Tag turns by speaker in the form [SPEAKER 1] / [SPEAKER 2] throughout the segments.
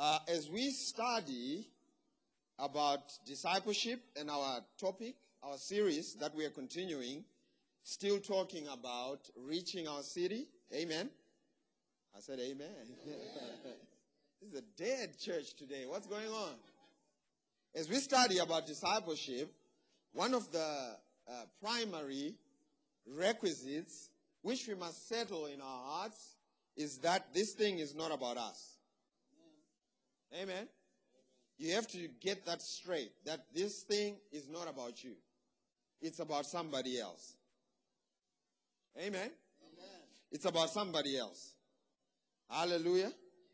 [SPEAKER 1] Uh, as we study about discipleship and our topic, our series that we are continuing, still talking about reaching our city. Amen. I said amen. this is a dead church today. What's going on? As we study about discipleship, one of the uh, primary requisites which we must settle in our hearts is that this thing is not about us. Amen. You have to get that straight that this thing is not about you, it's about somebody else. Amen. Amen. It's about somebody else. Hallelujah.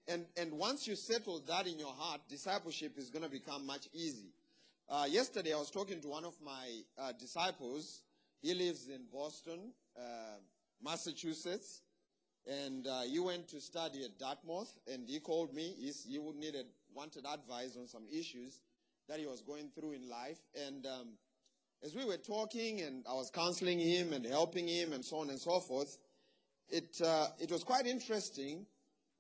[SPEAKER 1] And, and once you settle that in your heart, discipleship is going to become much easy. Uh, yesterday, I was talking to one of my uh, disciples. He lives in Boston, uh, Massachusetts, and uh, he went to study at Dartmouth. And he called me. He needed wanted advice on some issues that he was going through in life. And um, as we were talking, and I was counseling him and helping him, and so on and so forth, it uh, it was quite interesting.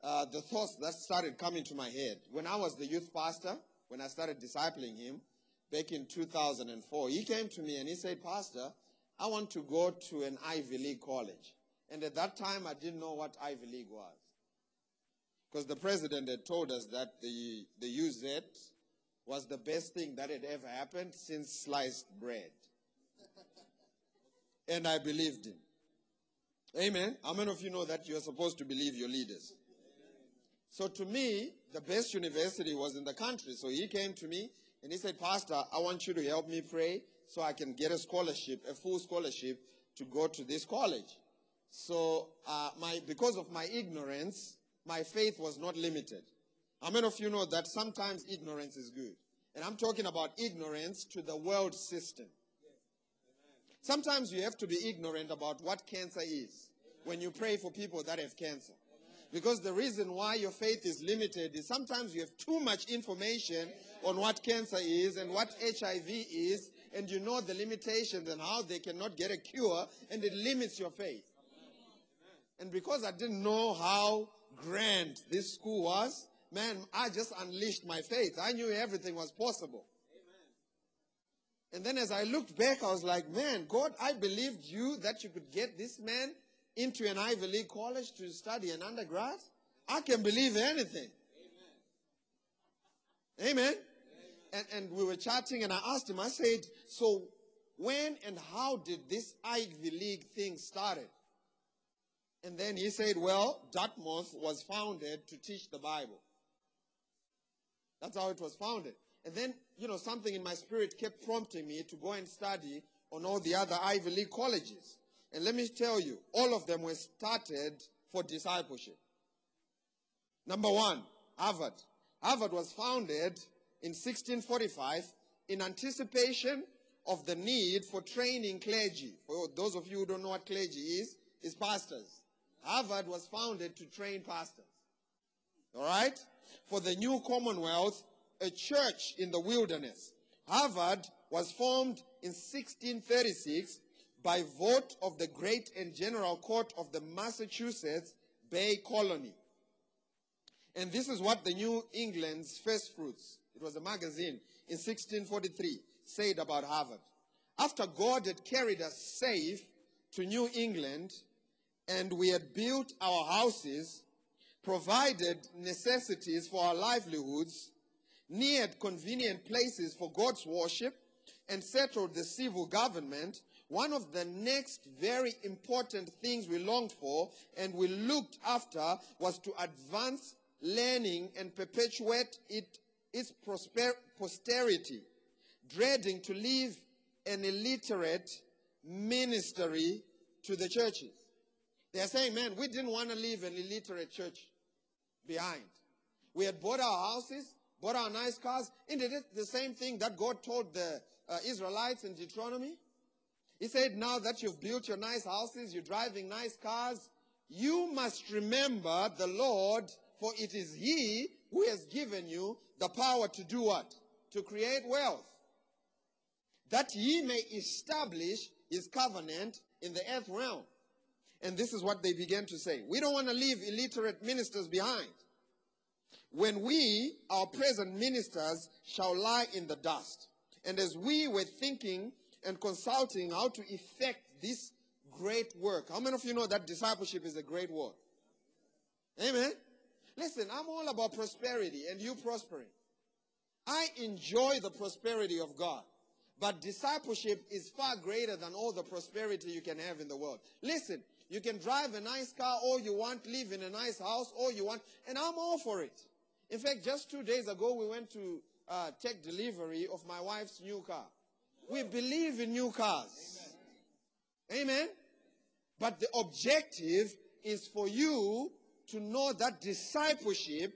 [SPEAKER 1] Uh, the thoughts that started coming to my head when I was the youth pastor, when I started discipling him back in 2004. He came to me and he said, "Pastor, I want to go to an Ivy League college." And at that time, I didn't know what Ivy League was. Because the president had told us that the, the UZ was the best thing that had ever happened since sliced bread. and I believed him. Amen. How many of you know that you're supposed to believe your leaders? So to me, the best university was in the country. So he came to me and he said, Pastor, I want you to help me pray so I can get a scholarship, a full scholarship to go to this college. So uh, my, because of my ignorance, my faith was not limited. How many of you know that sometimes ignorance is good? And I'm talking about ignorance to the world system. Sometimes you have to be ignorant about what cancer is when you pray for people that have cancer. Because the reason why your faith is limited is sometimes you have too much information on what cancer is and what HIV is, and you know the limitations and how they cannot get a cure, and it limits your faith. And because I didn't know how grand this school was, man, I just unleashed my faith. I knew everything was possible. Amen. And then as I looked back, I was like, man, God, I believed you that you could get this man into an Ivy League college to study an undergrad. I can believe anything. Amen. Amen. And, and we were chatting, and I asked him, I said, so when and how did this Ivy League thing started? And then he said, Well, Dartmouth was founded to teach the Bible. That's how it was founded. And then, you know, something in my spirit kept prompting me to go and study on all the other Ivy League colleges. And let me tell you, all of them were started for discipleship. Number one, Harvard. Harvard was founded in 1645 in anticipation of the need for training clergy. For those of you who don't know what clergy is, is pastors. Harvard was founded to train pastors. All right? For the new Commonwealth, a church in the wilderness. Harvard was formed in 1636 by vote of the Great and General Court of the Massachusetts Bay Colony. And this is what the New England's First Fruits, it was a magazine in 1643, said about Harvard. After God had carried us safe to New England, and we had built our houses, provided necessities for our livelihoods, neared convenient places for God's worship, and settled the civil government, one of the next very important things we longed for and we looked after was to advance learning and perpetuate it, its prosper, posterity, dreading to leave an illiterate ministry to the churches. They're saying, man, we didn't want to leave an illiterate church behind. We had bought our houses, bought our nice cars, and did the same thing that God told the uh, Israelites in Deuteronomy. He said, now that you've built your nice houses, you're driving nice cars, you must remember the Lord, for it is He who has given you the power to do what? To create wealth. That He may establish His covenant in the earth realm. And this is what they began to say. We don't want to leave illiterate ministers behind. when we, our present ministers, shall lie in the dust. And as we were thinking and consulting how to effect this great work, how many of you know that discipleship is a great work? Amen. Listen, I'm all about prosperity and you prospering. I enjoy the prosperity of God. But discipleship is far greater than all the prosperity you can have in the world. Listen, you can drive a nice car all you want, live in a nice house all you want, and I'm all for it. In fact, just two days ago, we went to uh, take delivery of my wife's new car. We believe in new cars. Amen. Amen. But the objective is for you to know that discipleship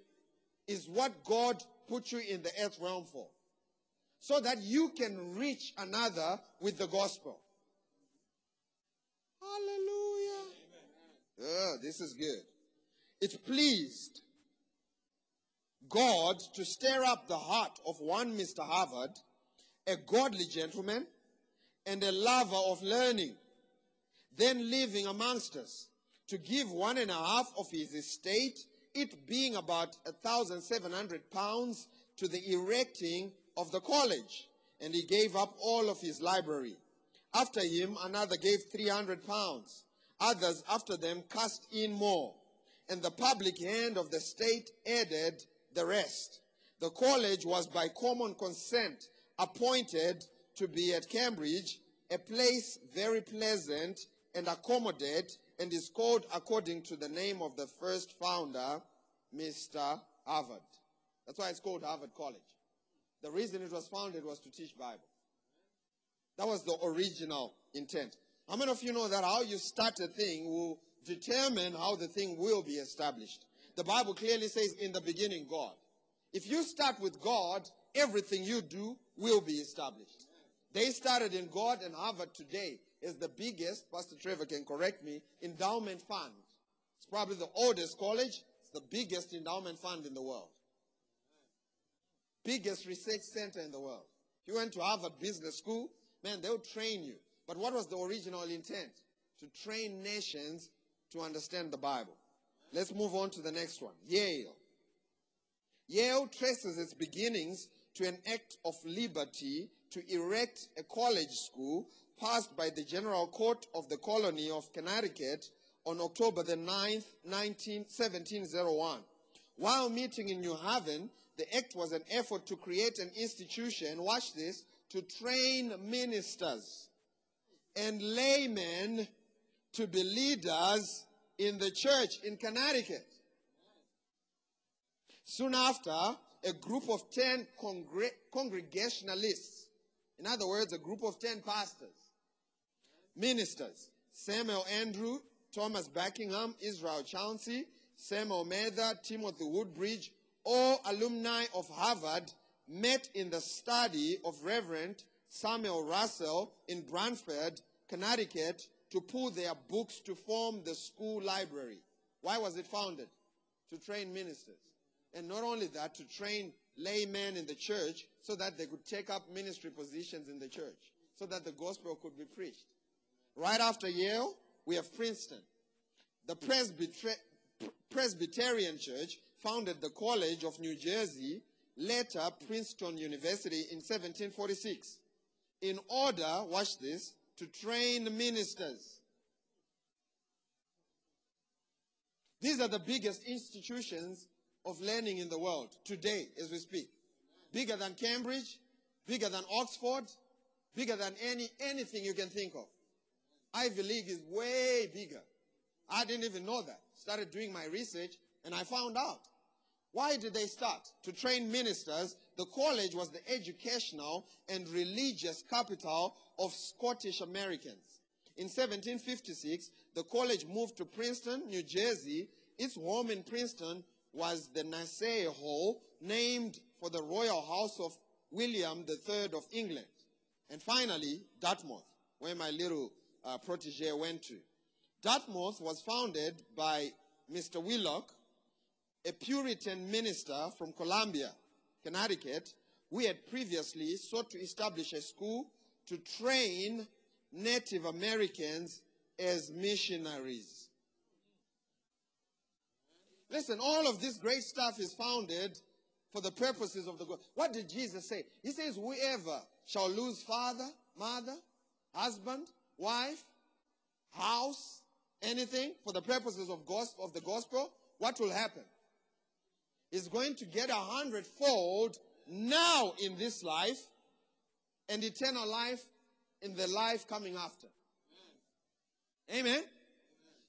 [SPEAKER 1] is what God put you in the earth realm for. So that you can reach another with the gospel. Hallelujah. Oh, this is good. It pleased God to stir up the heart of one Mr. Harvard, a godly gentleman and a lover of learning, then living amongst us, to give one and a half of his estate, it being about a thousand seven hundred pounds, to the erecting of the college. And he gave up all of his library. After him, another gave 300 pounds. Others after them cast in more. And the public hand of the state added the rest. The college was by common consent appointed to be at Cambridge, a place very pleasant and accommodate, and is called according to the name of the first founder, Mr. Harvard. That's why it's called Harvard College. The reason it was founded was to teach Bible. That was the original intent. How many of you know that how you start a thing will determine how the thing will be established? The Bible clearly says, in the beginning, God. If you start with God, everything you do will be established. They started in God, and Harvard today is the biggest, Pastor Trevor can correct me, endowment fund. It's probably the oldest college, it's the biggest endowment fund in the world. Biggest research center in the world. If you went to Harvard Business School, man, they'll train you. But what was the original intent? To train nations to understand the Bible. Let's move on to the next one. Yale. Yale traces its beginnings to an act of liberty to erect a college school passed by the General Court of the Colony of Connecticut on October the 9th, 19, 1701. While meeting in New Haven, the act was an effort to create an institution, watch this, to train ministers and laymen to be leaders in the church in Connecticut. Soon after, a group of 10 congre- congregationalists, in other words, a group of 10 pastors, ministers, Samuel Andrew, Thomas Buckingham, Israel Chauncey, Samuel Mather, Timothy Woodbridge, all alumni of Harvard met in the study of Reverend Samuel Russell in Branford, Connecticut, to pull their books to form the school library. Why was it founded? To train ministers. And not only that, to train laymen in the church so that they could take up ministry positions in the church, so that the gospel could be preached. Right after Yale, we have Princeton. The Presbyterian Church founded the College of New Jersey, later Princeton University in 1746, in order, watch this, to train ministers. These are the biggest institutions of learning in the world today as we speak. Bigger than Cambridge, bigger than Oxford, bigger than any anything you can think of. Ivy League is way bigger. I didn't even know that. Started doing my research and I found out. Why did they start? To train ministers. The college was the educational and religious capital of Scottish Americans. In 1756, the college moved to Princeton, New Jersey. Its home in Princeton was the Nassau Hall, named for the royal house of William III of England. And finally, Dartmouth, where my little uh, protege went to. Dartmouth was founded by Mr. Wheelock, a Puritan minister from Columbia, Connecticut, we had previously sought to establish a school to train Native Americans as missionaries. Listen, all of this great stuff is founded for the purposes of the God. What did Jesus say? He says, Whoever shall lose father, mother, husband, wife, house, anything for the purposes of gospel of the gospel, what will happen? Is going to get a hundredfold now in this life and eternal life in the life coming after. Amen.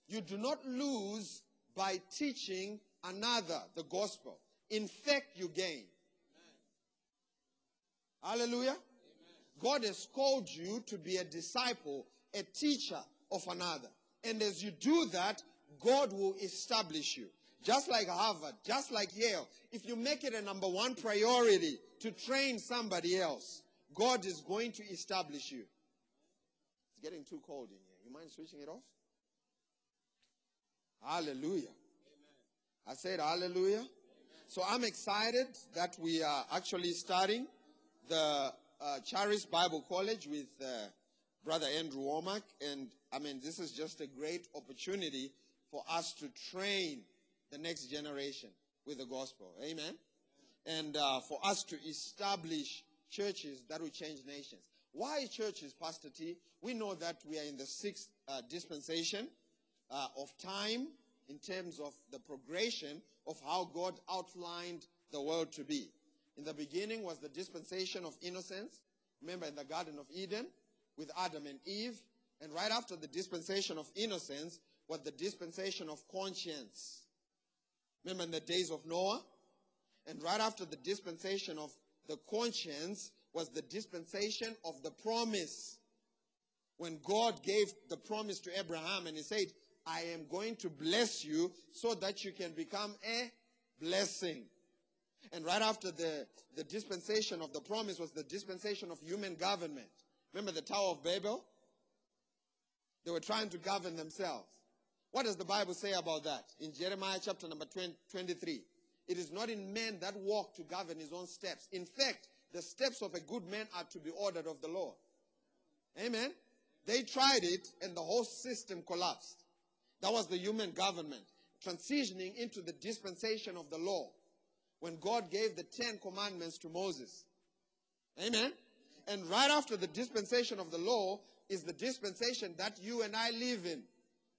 [SPEAKER 1] You do not lose by teaching another the gospel. In fact, you gain. Hallelujah. God has called you to be a disciple, a teacher of another. And as you do that, God will establish you. Just like Harvard, just like Yale. If you make it a number one priority to train somebody else, God is going to establish you. It's getting too cold in here. You mind switching it off? Hallelujah. Amen. I said hallelujah. Amen. So I'm excited that we are actually starting the uh, Charis Bible College with uh, Brother Andrew Wommack. And I mean, this is just a great opportunity for us to train the next generation with the gospel. Amen. And uh, for us to establish churches that will change nations. Why churches, Pastor T? We know that we are in the sixth uh, dispensation uh, of time in terms of the progression of how God outlined the world to be. In the beginning was the dispensation of innocence. Remember in the Garden of Eden with Adam and Eve. And right after the dispensation of innocence was the dispensation of conscience. Remember in the days of Noah? And right after the dispensation of the conscience was the dispensation of the promise. When God gave the promise to Abraham and he said, I am going to bless you so that you can become a blessing. And right after the, the dispensation of the promise was the dispensation of human government. Remember the Tower of Babel? They were trying to govern themselves. What does the Bible say about that? In Jeremiah chapter number 20, 23. It is not in man that walk to govern his own steps. In fact, the steps of a good man are to be ordered of the Lord. Amen. They tried it and the whole system collapsed. That was the human government transitioning into the dispensation of the law when God gave the Ten Commandments to Moses. Amen. And right after the dispensation of the law is the dispensation that you and I live in,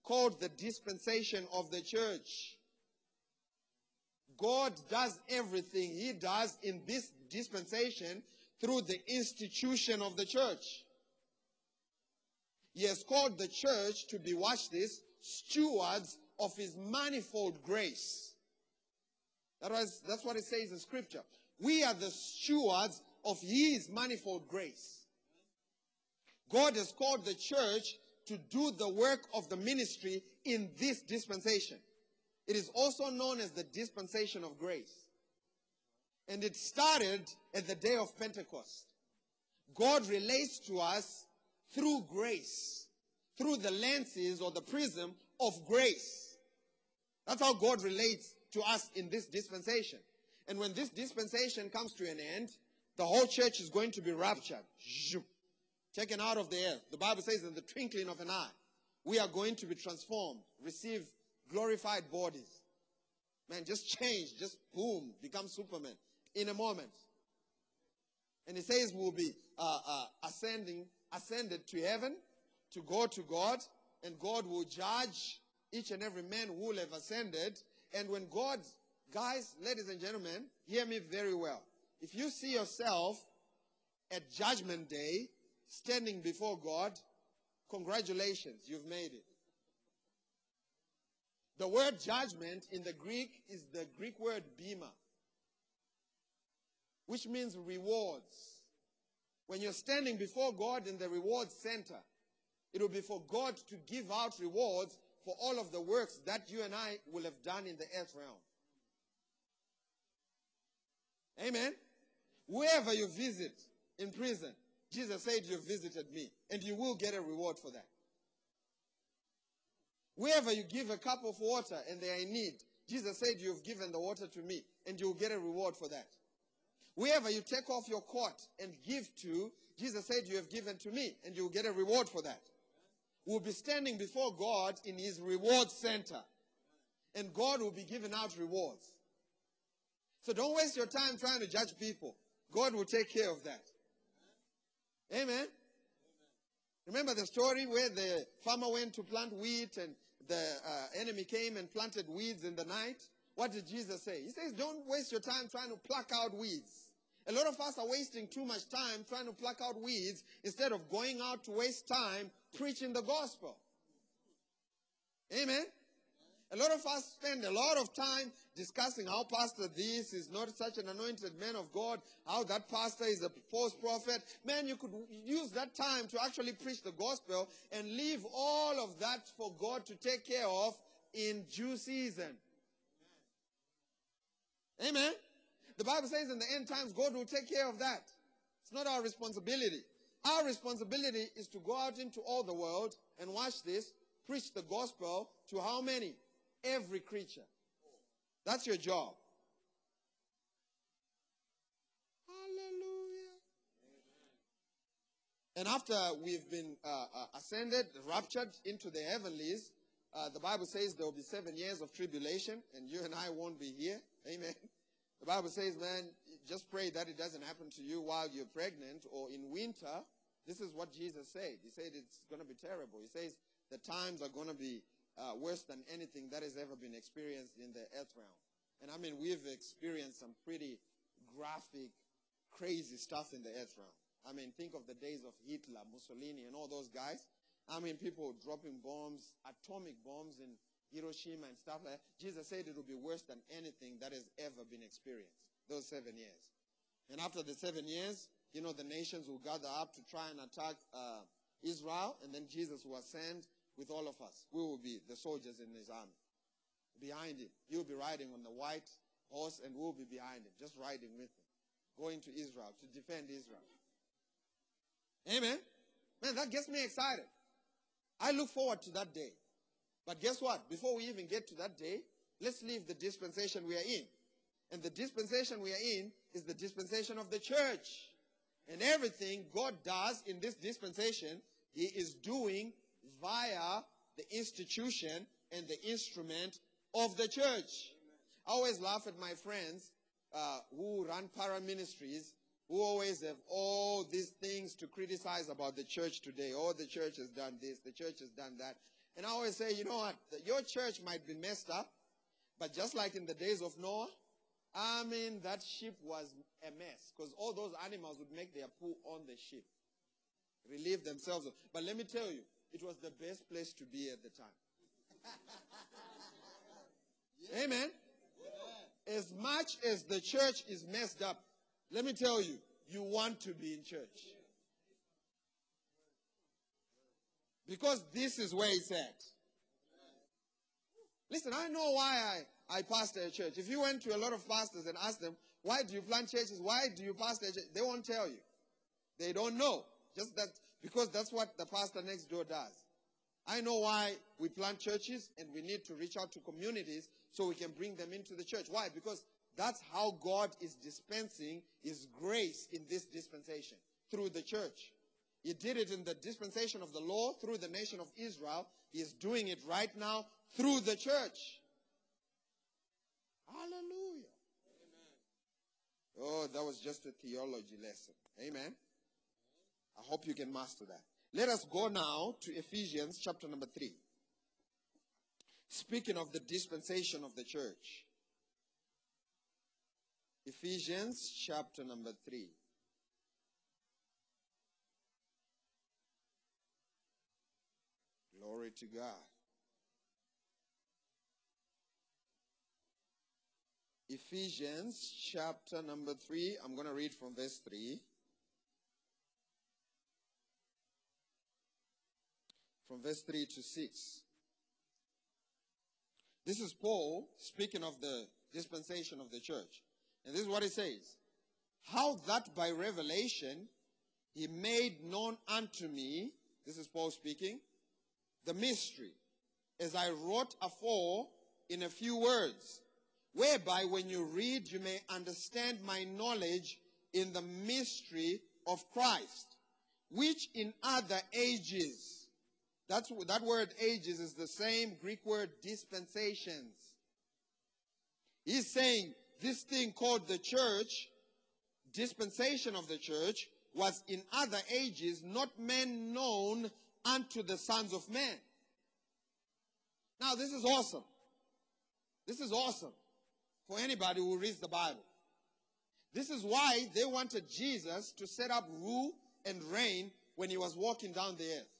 [SPEAKER 1] called the dispensation of the church. God does everything He does in this dispensation through the institution of the church. He has called the church to be, watch this, stewards of His manifold grace. That was, that's what it says in Scripture. We are the stewards of His manifold grace. God has called the church to do the work of the ministry in this dispensation. It is also known as the dispensation of grace. And it started at the day of Pentecost. God relates to us through grace, through the lenses or the prism of grace. That's how God relates to us in this dispensation. And when this dispensation comes to an end, the whole church is going to be raptured, taken out of the earth. The Bible says in the twinkling of an eye, we are going to be transformed, receive glorified bodies. Man, just change, just boom, become Superman in a moment. And he says we'll be uh, uh, ascending, ascended to heaven to go to God, and God will judge each and every man who will have ascended. And when God, guys, ladies and gentlemen, hear me very well. If you see yourself at Judgment Day standing before God, congratulations, you've made it. The word judgment in the Greek is the Greek word bema, which means rewards. When you're standing before God in the reward center, it will be for God to give out rewards for all of the works that you and I will have done in the earth realm. Amen. Wherever you visit in prison, Jesus said you visited me, and you will get a reward for that. Wherever you give a cup of water and they are in need, Jesus said you've given the water to me, and you'll get a reward for that. Wherever you take off your coat and give to, Jesus said you have given to me, and you'll get a reward for that. We'll be standing before God in his reward center. and God will be giving out rewards. So don't waste your time trying to judge people. God will take care of that. Amen. Remember the story where the farmer went to plant wheat and the uh, enemy came and planted weeds in the night? What did Jesus say? He says, Don't waste your time trying to pluck out weeds. A lot of us are wasting too much time trying to pluck out weeds instead of going out to waste time preaching the gospel. Amen. A lot of us spend a lot of time discussing how pastor this is not such an anointed man of God, how that pastor is a false prophet. Man, you could use that time to actually preach the gospel and leave all of that for God to take care of in due season. Amen. The Bible says in the end times, God will take care of that. It's not our responsibility. Our responsibility is to go out into all the world and watch this, preach the gospel to how many? Every creature. That's your job. Hallelujah. And after we've been uh, uh, ascended, raptured into the heavenlies, uh, the Bible says there will be seven years of tribulation, and you and I won't be here. Amen. The Bible says, man, just pray that it doesn't happen to you while you're pregnant or in winter. This is what Jesus said. He said it's going to be terrible. He says the times are going to be uh, worse than anything that has ever been experienced in the earth realm. And I mean, we've experienced some pretty graphic, crazy stuff in the earth realm. I mean, think of the days of Hitler, Mussolini, and all those guys. I mean, people dropping bombs, atomic bombs in Hiroshima and stuff like that. Jesus said it will be worse than anything that has ever been experienced, those seven years. And after the seven years, you know, the nations will gather up to try and attack uh, Israel, and then Jesus will ascend with all of us. We will be the soldiers in his army. Behind him. He'll be riding on the white horse, and we'll be behind him, just riding with him, going to Israel to defend Israel. Amen. Man, that gets me excited. I look forward to that day. But guess what? Before we even get to that day, let's leave the dispensation we are in. And the dispensation we are in is the dispensation of the church. And everything God does in this dispensation, He is doing via the institution and the instrument of the church. I always laugh at my friends uh, who run para ministries who always have all these things to criticize about the church today. Oh, the church has done this, the church has done that. And I always say, you know what? Your church might be messed up, but just like in the days of Noah, I mean, that ship was a mess because all those animals would make their poo on the ship, relieve themselves. But let me tell you, it was the best place to be at the time. Amen. As much as the church is messed up, let me tell you, you want to be in church. Because this is where it's at. Listen, I know why I, I pastor a church. If you went to a lot of pastors and asked them, why do you plant churches? Why do you pastor a church? They won't tell you. They don't know. Just that, because that's what the pastor next door does. I know why we plant churches and we need to reach out to communities so we can bring them into the church. Why? Because that's how God is dispensing His grace in this dispensation through the church. He did it in the dispensation of the law through the nation of Israel. He is doing it right now through the church. Hallelujah. Amen. Oh, that was just a theology lesson. Amen. I hope you can master that. Let us go now to Ephesians chapter number 3. Speaking of the dispensation of the church. Ephesians chapter number 3. Glory to God. Ephesians chapter number 3. I'm going to read from verse 3. From verse 3 to 6. This is Paul speaking of the dispensation of the church. And this is what he says How that by revelation he made known unto me, this is Paul speaking, the mystery, as I wrote afore in a few words, whereby when you read, you may understand my knowledge in the mystery of Christ, which in other ages, that's, that word ages is the same Greek word dispensations. He's saying this thing called the church, dispensation of the church, was in other ages not men known unto the sons of men. Now, this is awesome. This is awesome for anybody who reads the Bible. This is why they wanted Jesus to set up rule and reign when he was walking down the earth.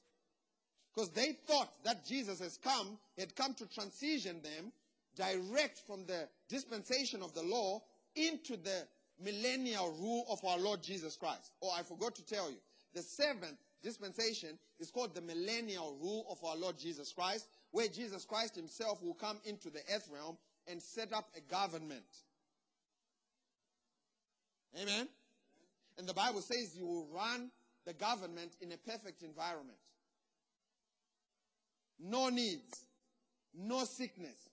[SPEAKER 1] Because they thought that Jesus has come, had come to transition them direct from the dispensation of the law into the millennial rule of our Lord Jesus Christ. Oh, I forgot to tell you. The seventh dispensation is called the millennial rule of our Lord Jesus Christ, where Jesus Christ himself will come into the earth realm and set up a government. Amen. And the Bible says you will run the government in a perfect environment. No needs, no sickness,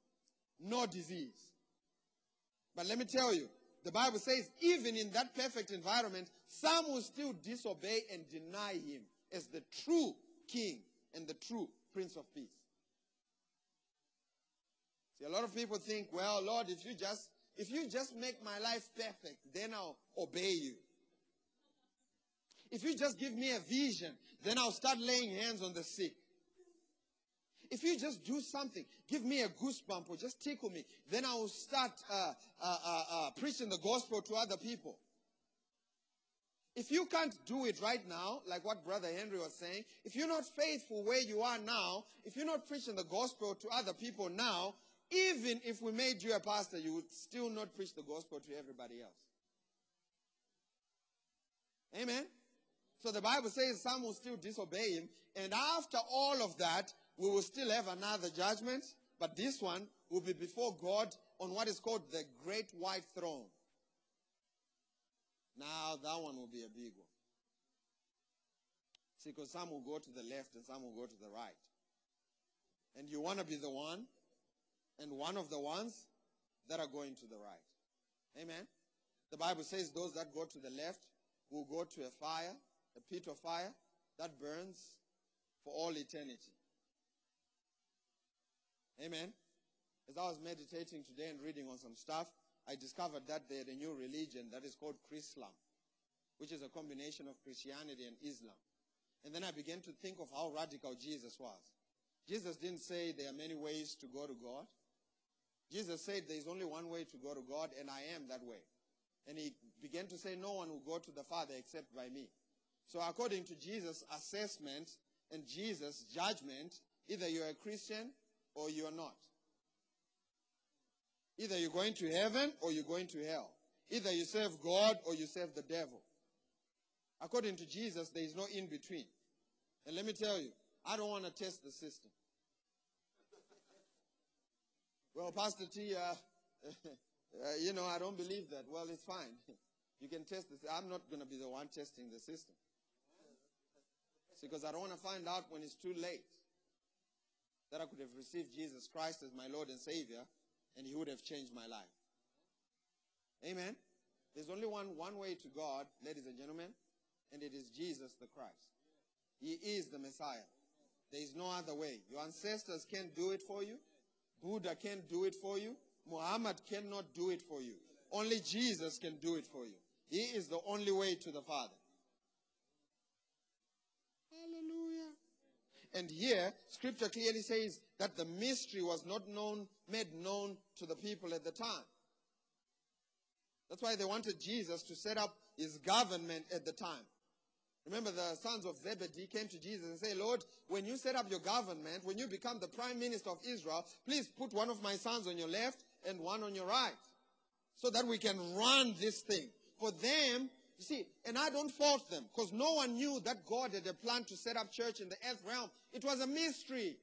[SPEAKER 1] no disease. But let me tell you, the Bible says even in that perfect environment, some will still disobey and deny him as the true king and the true prince of peace. See, a lot of people think, well, Lord, if you just if you just make my life perfect, then I'll obey you. If you just give me a vision, then I'll start laying hands on the sick. If you just do something, give me a goosebump or just tickle me, then I will start uh, uh, uh, uh, preaching the gospel to other people. If you can't do it right now, like what Brother Henry was saying, if you're not faithful where you are now, if you're not preaching the gospel to other people now, even if we made you a pastor, you would still not preach the gospel to everybody else. Amen. So the Bible says some will still disobey him. And after all of that, we will still have another judgment. But this one will be before God on what is called the great white throne. Now, that one will be a big one. See, because some will go to the left and some will go to the right. And you want to be the one and one of the ones that are going to the right. Amen. The Bible says those that go to the left will go to a fire a pit of fire that burns for all eternity. Amen. As I was meditating today and reading on some stuff, I discovered that there's a new religion that is called Chrislam, which is a combination of Christianity and Islam. And then I began to think of how radical Jesus was. Jesus didn't say there are many ways to go to God. Jesus said there is only one way to go to God, and I am that way. And he began to say, No one will go to the Father except by me. So according to Jesus' assessment and Jesus' judgment, either you're a Christian or you're not. Either you're going to heaven or you're going to hell. Either you serve God or you serve the devil. According to Jesus, there is no in between. And let me tell you, I don't want to test the system. well, Pastor T, uh, uh, you know, I don't believe that. Well, it's fine. You can test this. I'm not going to be the one testing the system because I don't want to find out when it's too late that I could have received Jesus Christ as my Lord and Savior and He would have changed my life. Amen. There's only one, one way to God, ladies and gentlemen, and it is Jesus the Christ. He is the Messiah. There is no other way. Your ancestors can't do it for you. Buddha can't do it for you. Muhammad cannot do it for you. Only Jesus can do it for you. He is the only way to the Father. Hallelujah. And here, scripture clearly says that the mystery was not known, made known to the people at the time. That's why they wanted Jesus to set up his government at the time. Remember, the sons of Zebedee came to Jesus and said, Lord, when you set up your government, when you become the prime minister of Israel, please put one of my sons on your left and one on your right so that we can run this thing. For them, you see, and I don't fault them because no one knew that God had a plan to set up church in the earth realm. It was a mystery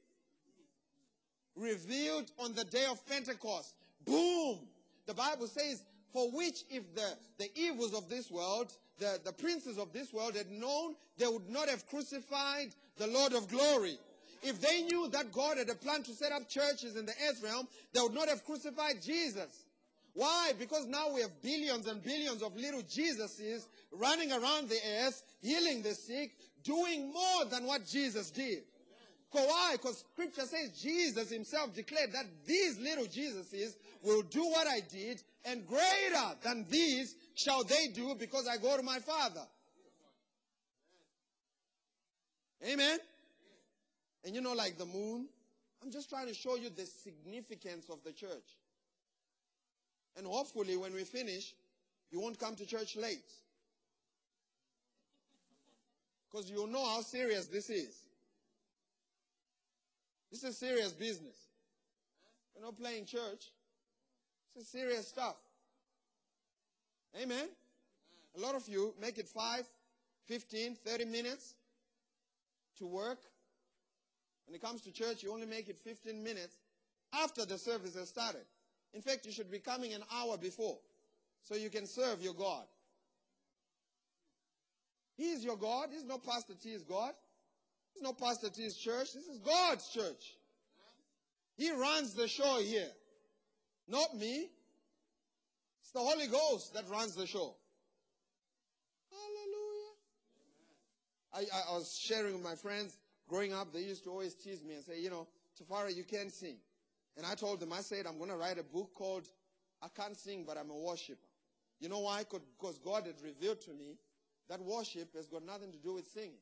[SPEAKER 1] revealed on the day of Pentecost. Boom! The Bible says, for which if the, the evils of this world, the, the princes of this world had known, they would not have crucified the Lord of glory. If they knew that God had a plan to set up churches in the earth realm, they would not have crucified Jesus. Why? Because now we have billions and billions of little Jesuses running around the earth, healing the sick, doing more than what Jesus did. Why? Because scripture says Jesus himself declared that these little Jesuses will do what I did, and greater than these shall they do because I go to my Father. Amen? And you know, like the moon, I'm just trying to show you the significance of the church. And hopefully, when we finish, you won't come to church late. Because you'll know how serious this is. This is serious business. We're not playing church. This is serious stuff. Amen. A lot of you make it 5, 15, 30 minutes to work. When it comes to church, you only make it 15 minutes after the service has started. In fact, you should be coming an hour before so you can serve your God. He is your God. He's not Pastor T's God. He's not Pastor T's church. This is God's church. He runs the show here. Not me. It's the Holy Ghost that runs the show. Hallelujah. I, I, I was sharing with my friends growing up, they used to always tease me and say, you know, Tafara, you can't sing. And I told them, I said, I'm going to write a book called I Can't Sing, but I'm a Worshiper. You know why? Because God had revealed to me that worship has got nothing to do with singing,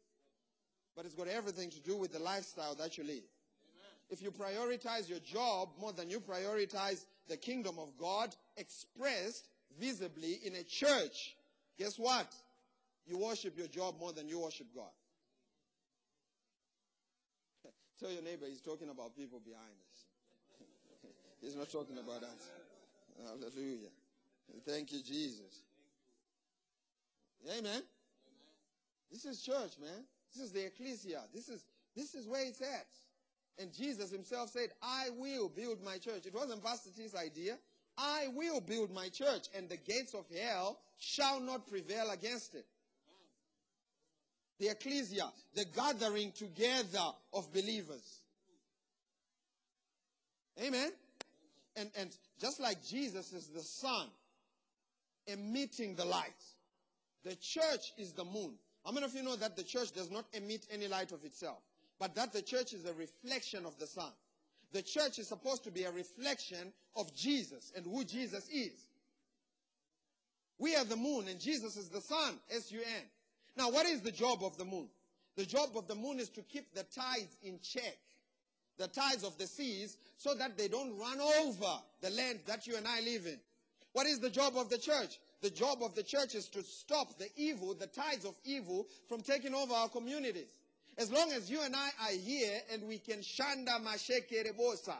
[SPEAKER 1] but it's got everything to do with the lifestyle that you live. Amen. If you prioritize your job more than you prioritize the kingdom of God expressed visibly in a church, guess what? You worship your job more than you worship God. Tell your neighbor he's talking about people behind us. He's not talking about us. Hallelujah. Thank you, Jesus. Amen. This is church, man. This is the ecclesia. This is this is where it's at. And Jesus himself said, I will build my church. It wasn't Pastor T's idea. I will build my church, and the gates of hell shall not prevail against it. The ecclesia, the gathering together of believers. Amen. And, and just like Jesus is the sun emitting the light, the church is the moon. How many of you know that the church does not emit any light of itself, but that the church is a reflection of the sun? The church is supposed to be a reflection of Jesus and who Jesus is. We are the moon and Jesus is the sun, S-U-N. Now, what is the job of the moon? The job of the moon is to keep the tides in check, the tides of the seas, so that they don't run over the land that you and I live in. What is the job of the church? The job of the church is to stop the evil, the tides of evil, from taking over our communities. As long as you and I are here and we can shanda masheke rebosa,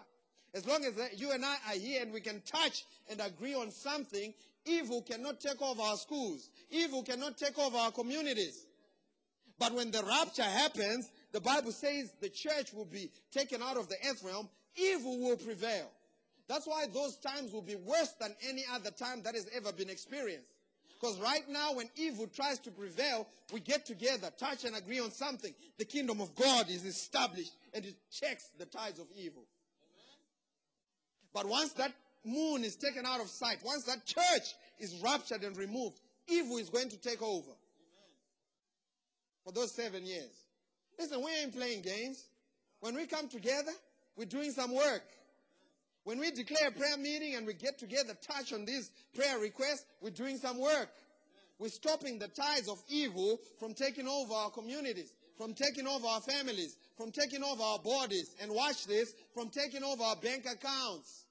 [SPEAKER 1] as long as you and I are here and we can touch and agree on something, evil cannot take over our schools. Evil cannot take over our communities. But when the rapture happens, the Bible says the church will be taken out of the earth realm. Evil will prevail. That's why those times will be worse than any other time that has ever been experienced. Because right now, when evil tries to prevail, we get together, touch and agree on something. The kingdom of God is established and it checks the tides of evil. But once that moon is taken out of sight, once that church is raptured and removed, evil is going to take over. For those seven years. Listen, we ain't playing games. When we come together, we're doing some work. When we declare a prayer meeting and we get together, touch on these prayer requests, we're doing some work. We're stopping the tides of evil from taking over our communities, from taking over our families, from taking over our bodies, and watch this, from taking over our bank accounts.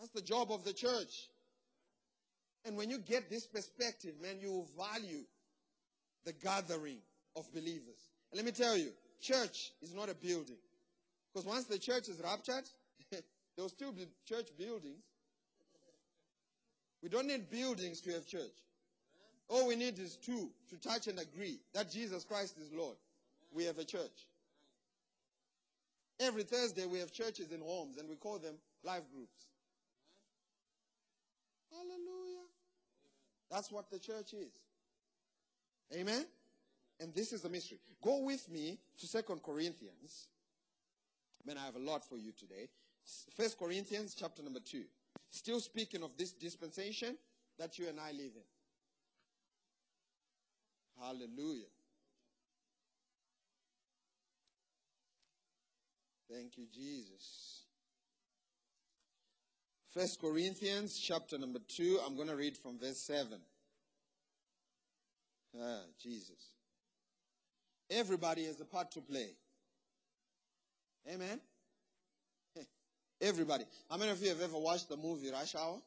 [SPEAKER 1] That's the job of the church. And when you get this perspective, man, you will value the gathering of believers. And let me tell you, church is not a building. Because once the church is raptured, there will still be church buildings. We don't need buildings to have church. All we need is two to touch and agree that Jesus Christ is Lord. We have a church. Every Thursday we have churches in homes and we call them life groups. Hallelujah. That's what the church is. Amen? And this is the mystery. Go with me to Second Corinthians. Man, I have a lot for you today. First Corinthians chapter number 2. Still speaking of this dispensation that you and I live in. Hallelujah. Thank you, Jesus. First Corinthians chapter number 2. I'm going to read from verse 7. Ah, Jesus. Everybody has a part to play. Amen. Everybody. How many of you have ever watched the movie Rush Hour?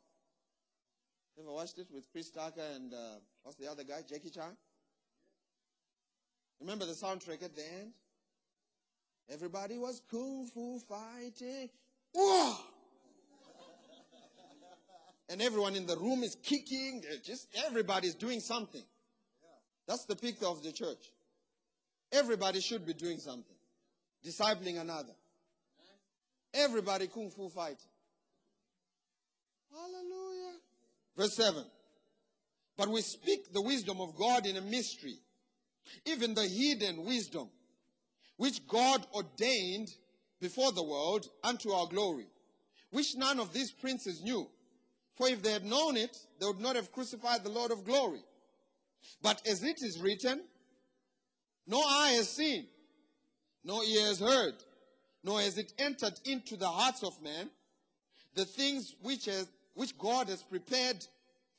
[SPEAKER 1] Ever watched it with Chris Tucker and uh, what's the other guy? Jackie Chan? Remember the soundtrack at the end? Everybody was kung fu fighting. And everyone in the room is kicking. Just everybody's doing something. That's the picture of the church. Everybody should be doing something, discipling another. Everybody kung fu fighting. Hallelujah. Verse 7. But we speak the wisdom of God in a mystery, even the hidden wisdom, which God ordained before the world unto our glory, which none of these princes knew. For if they had known it, they would not have crucified the Lord of glory. But as it is written, no eye has seen, no ear has heard, nor has it entered into the hearts of man the things which has which God has prepared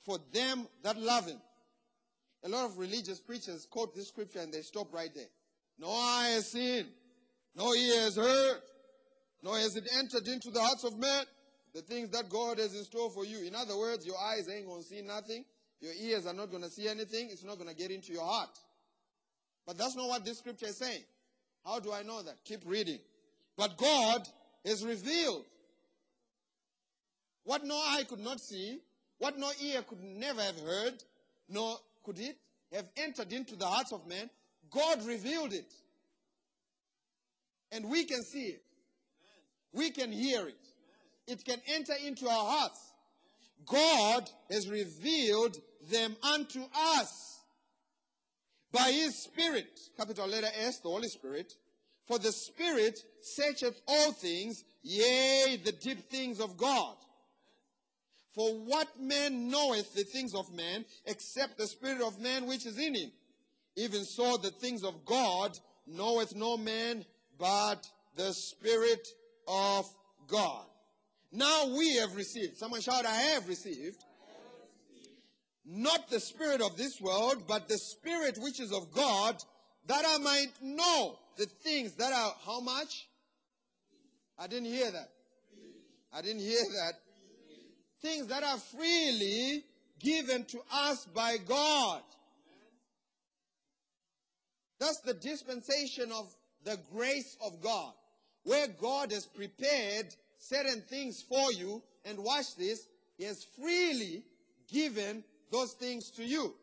[SPEAKER 1] for them that love Him. A lot of religious preachers quote this scripture and they stop right there. No eye has seen, no ear has heard, nor has it entered into the hearts of men the things that God has in store for you. In other words, your eyes ain't going to see nothing. Your ears are not going to see anything. It's not going to get into your heart. But that's not what this scripture is saying. How do I know that? Keep reading. But God has revealed what no eye could not see, what no ear could never have heard, nor could it have entered into the hearts of men. God revealed it. And we can see it. We can hear it. It can enter into our hearts. God has revealed them unto us by his Spirit, capital letter S, the Holy Spirit. For the Spirit searcheth all things, yea, the deep things of God. For what man knoweth the things of man, except the Spirit of man which is in him? Even so, the things of God knoweth no man but the Spirit of God. Now we have received. Someone shout, I have received. Not the Spirit of this world, but the Spirit which is of God, that I might know the things that are how much? I didn't hear that. I didn't hear that things that are freely given to us by God. That's the dispensation of the grace of God, where God has prepared certain things for you, and watch this, He has freely given those things to you,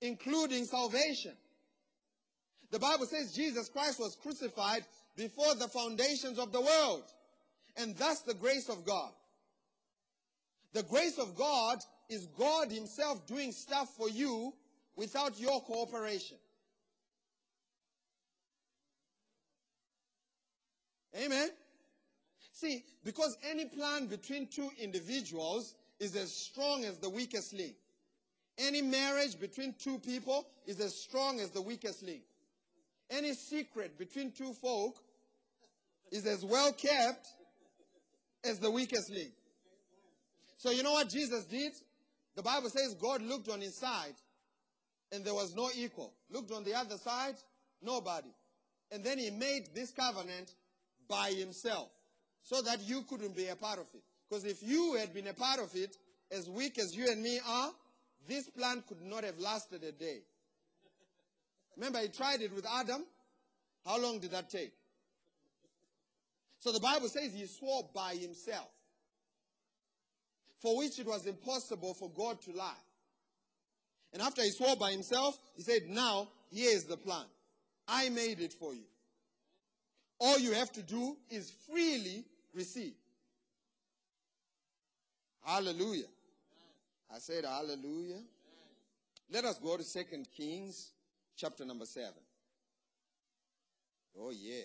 [SPEAKER 1] including salvation. The Bible says Jesus Christ was crucified before the foundations of the world. And that's the grace of God. The grace of God is God Himself doing stuff for you without your cooperation. Amen. See, because any plan between two individuals is as strong as the weakest link. Any marriage between two people is as strong as the weakest link. Any secret between two folk is as well kept as the weakest link. So you know what Jesus did? The Bible says God looked on his side and there was no equal. Looked on the other side, nobody. And then he made this covenant by himself so that you couldn't be a part of it. Because if you had been a part of it, as weak as you and me are, this plan could not have lasted a day. Remember, he tried it with Adam. How long did that take? So the Bible says he swore by himself, for which it was impossible for God to lie. And after he swore by himself, he said, Now, here is the plan. I made it for you. All you have to do is freely receive. Hallelujah. I said hallelujah. Let us go to Second Kings chapter number 7. Oh yeah.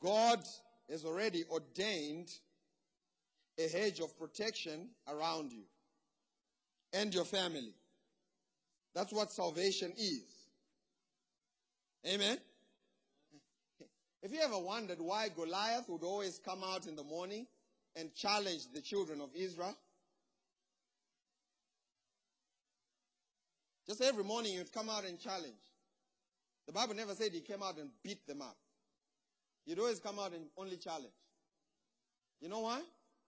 [SPEAKER 1] God has already ordained a hedge of protection around you and your family. That's what salvation is. Amen. If you ever wondered why Goliath would always come out in the morning and challenge the children of Israel, just every morning he'd come out and challenge. The Bible never said he came out and beat them up. He'd always come out and only challenge. You know why?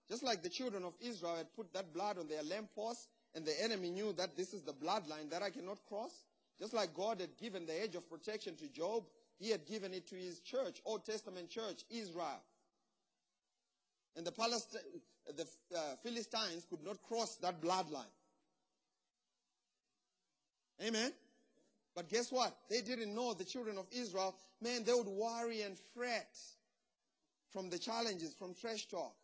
[SPEAKER 1] Just like the children of Israel had put that blood on their lampposts, and the enemy knew that this is the bloodline that I cannot cross. Just like God had given the edge of protection to Job, he had given it to his church, Old Testament church, Israel. And the, Palestine, the uh, Philistines could not cross that bloodline. Amen. But guess what? They didn't know the children of Israel. Man, they would worry and fret from the challenges, from trash talk.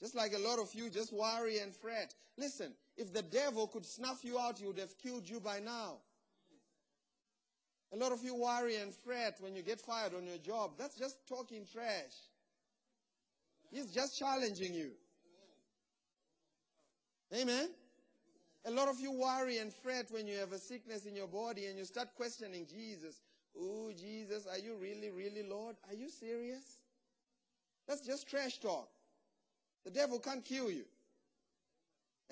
[SPEAKER 1] Just like a lot of you just worry and fret. Listen, if the devil could snuff you out, he would have killed you by now. A lot of you worry and fret when you get fired on your job. That's just talking trash. He's just challenging you. Amen. A lot of you worry and fret when you have a sickness in your body and you start questioning Jesus. Oh, Jesus, are you really, really Lord? Are you serious? That's just trash talk. The devil can't kill you.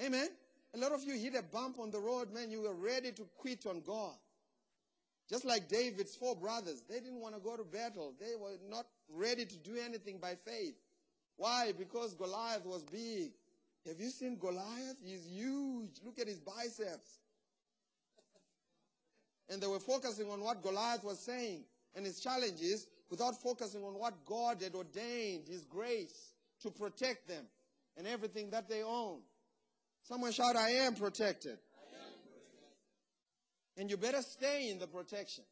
[SPEAKER 1] Amen. A lot of you hit a bump on the road, man. You were ready to quit on God. Just like David's four brothers, they didn't want to go to battle. They were not ready to do anything by faith. Why? Because Goliath was big. Have you seen Goliath? He's huge. Look at his biceps. And they were focusing on what Goliath was saying and his challenges without focusing on what God had ordained, his grace to protect them and everything that they own. Someone shout, I am protected. And you better stay in the protection.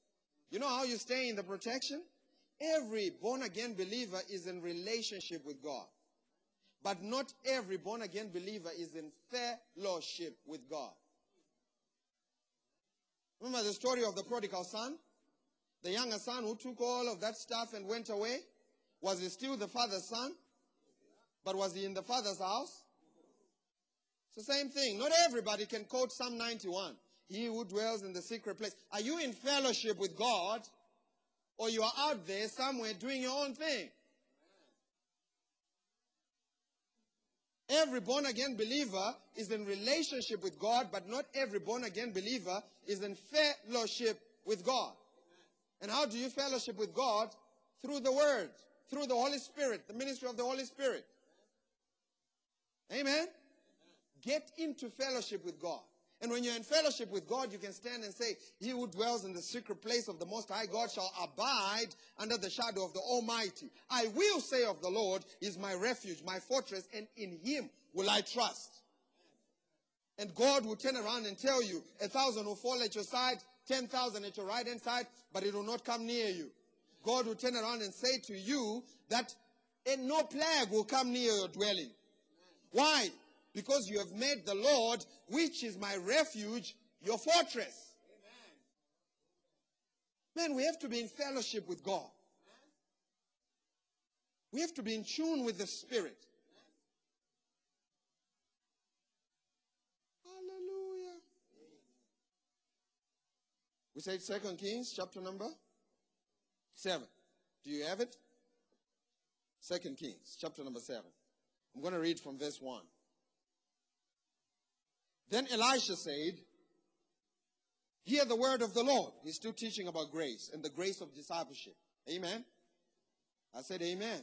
[SPEAKER 1] You know how you stay in the protection? Every born again believer is in relationship with God. But not every born again believer is in fellowship with God. Remember the story of the prodigal son? The younger son who took all of that stuff and went away? Was he still the father's son? But was he in the father's house? It's the same thing. Not everybody can quote Psalm 91. He who dwells in the secret place. Are you in fellowship with God? Or you are out there somewhere doing your own thing? Every born again believer is in relationship with God, but not every born again believer is in fellowship with God. And how do you fellowship with God? Through the Word, through the Holy Spirit, the ministry of the Holy Spirit. Amen? Get into fellowship with God. And when you're in fellowship with God, you can stand and say, He who dwells in the secret place of the Most High God shall abide under the shadow of the Almighty. I will say of the Lord, is my refuge, my fortress, and in Him will I trust. And God will turn around and tell you, a thousand will fall at your side, ten thousand at your right hand side, but it will not come near you. God will turn around and say to you that no plague will come near your dwelling. Why? Because you have made the Lord, which is my refuge, your fortress. Amen. Man, we have to be in fellowship with God. We have to be in tune with the Spirit. Hallelujah. We said Second Kings, chapter number seven. Do you have it? Second Kings, chapter number seven. I'm going to read from verse 1. Then Elisha said, Hear the word of the Lord. He's still teaching about grace and the grace of discipleship. Amen. I said, Amen. amen.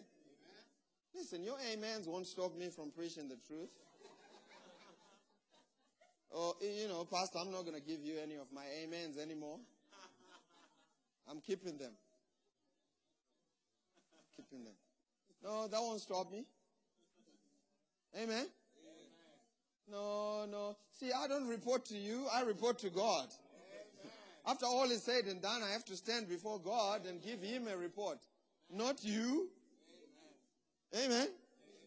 [SPEAKER 1] Listen, your amens won't stop me from preaching the truth. oh, you know, Pastor, I'm not going to give you any of my amens anymore. I'm keeping them. Keeping them. No, that won't stop me. Amen. No, no. See, I don't report to you, I report to God. Amen. After all is said and done, I have to stand before God and give Him a report, not you. Amen. Amen.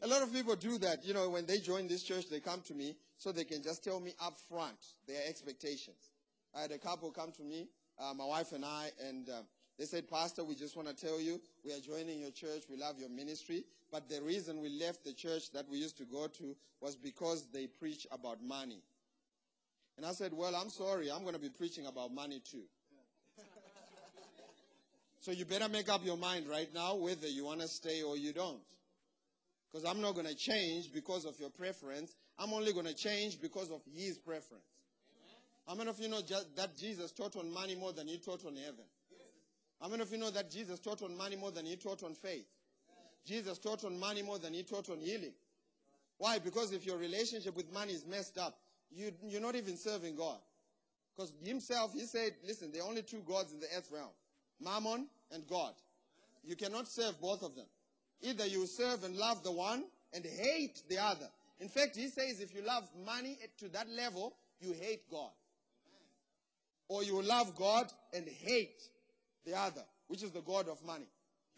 [SPEAKER 1] A lot of people do that. You know, when they join this church, they come to me so they can just tell me up front their expectations. I had a couple come to me, uh, my wife and I, and uh, they said, Pastor, we just want to tell you we are joining your church. We love your ministry. But the reason we left the church that we used to go to was because they preach about money. And I said, Well, I'm sorry. I'm going to be preaching about money too. So you better make up your mind right now whether you want to stay or you don't. Because I'm not going to change because of your preference. I'm only going to change because of his preference. How many of you know that Jesus taught on money more than he taught on heaven? How many of you know that Jesus taught on money more than he taught on faith? Jesus taught on money more than he taught on healing. Why? Because if your relationship with money is messed up, you, you're not even serving God. Because himself, he said, listen, there are only two gods in the earth realm Mammon and God. You cannot serve both of them. Either you serve and love the one and hate the other. In fact, he says if you love money to that level, you hate God. Or you love God and hate the other, which is the God of money.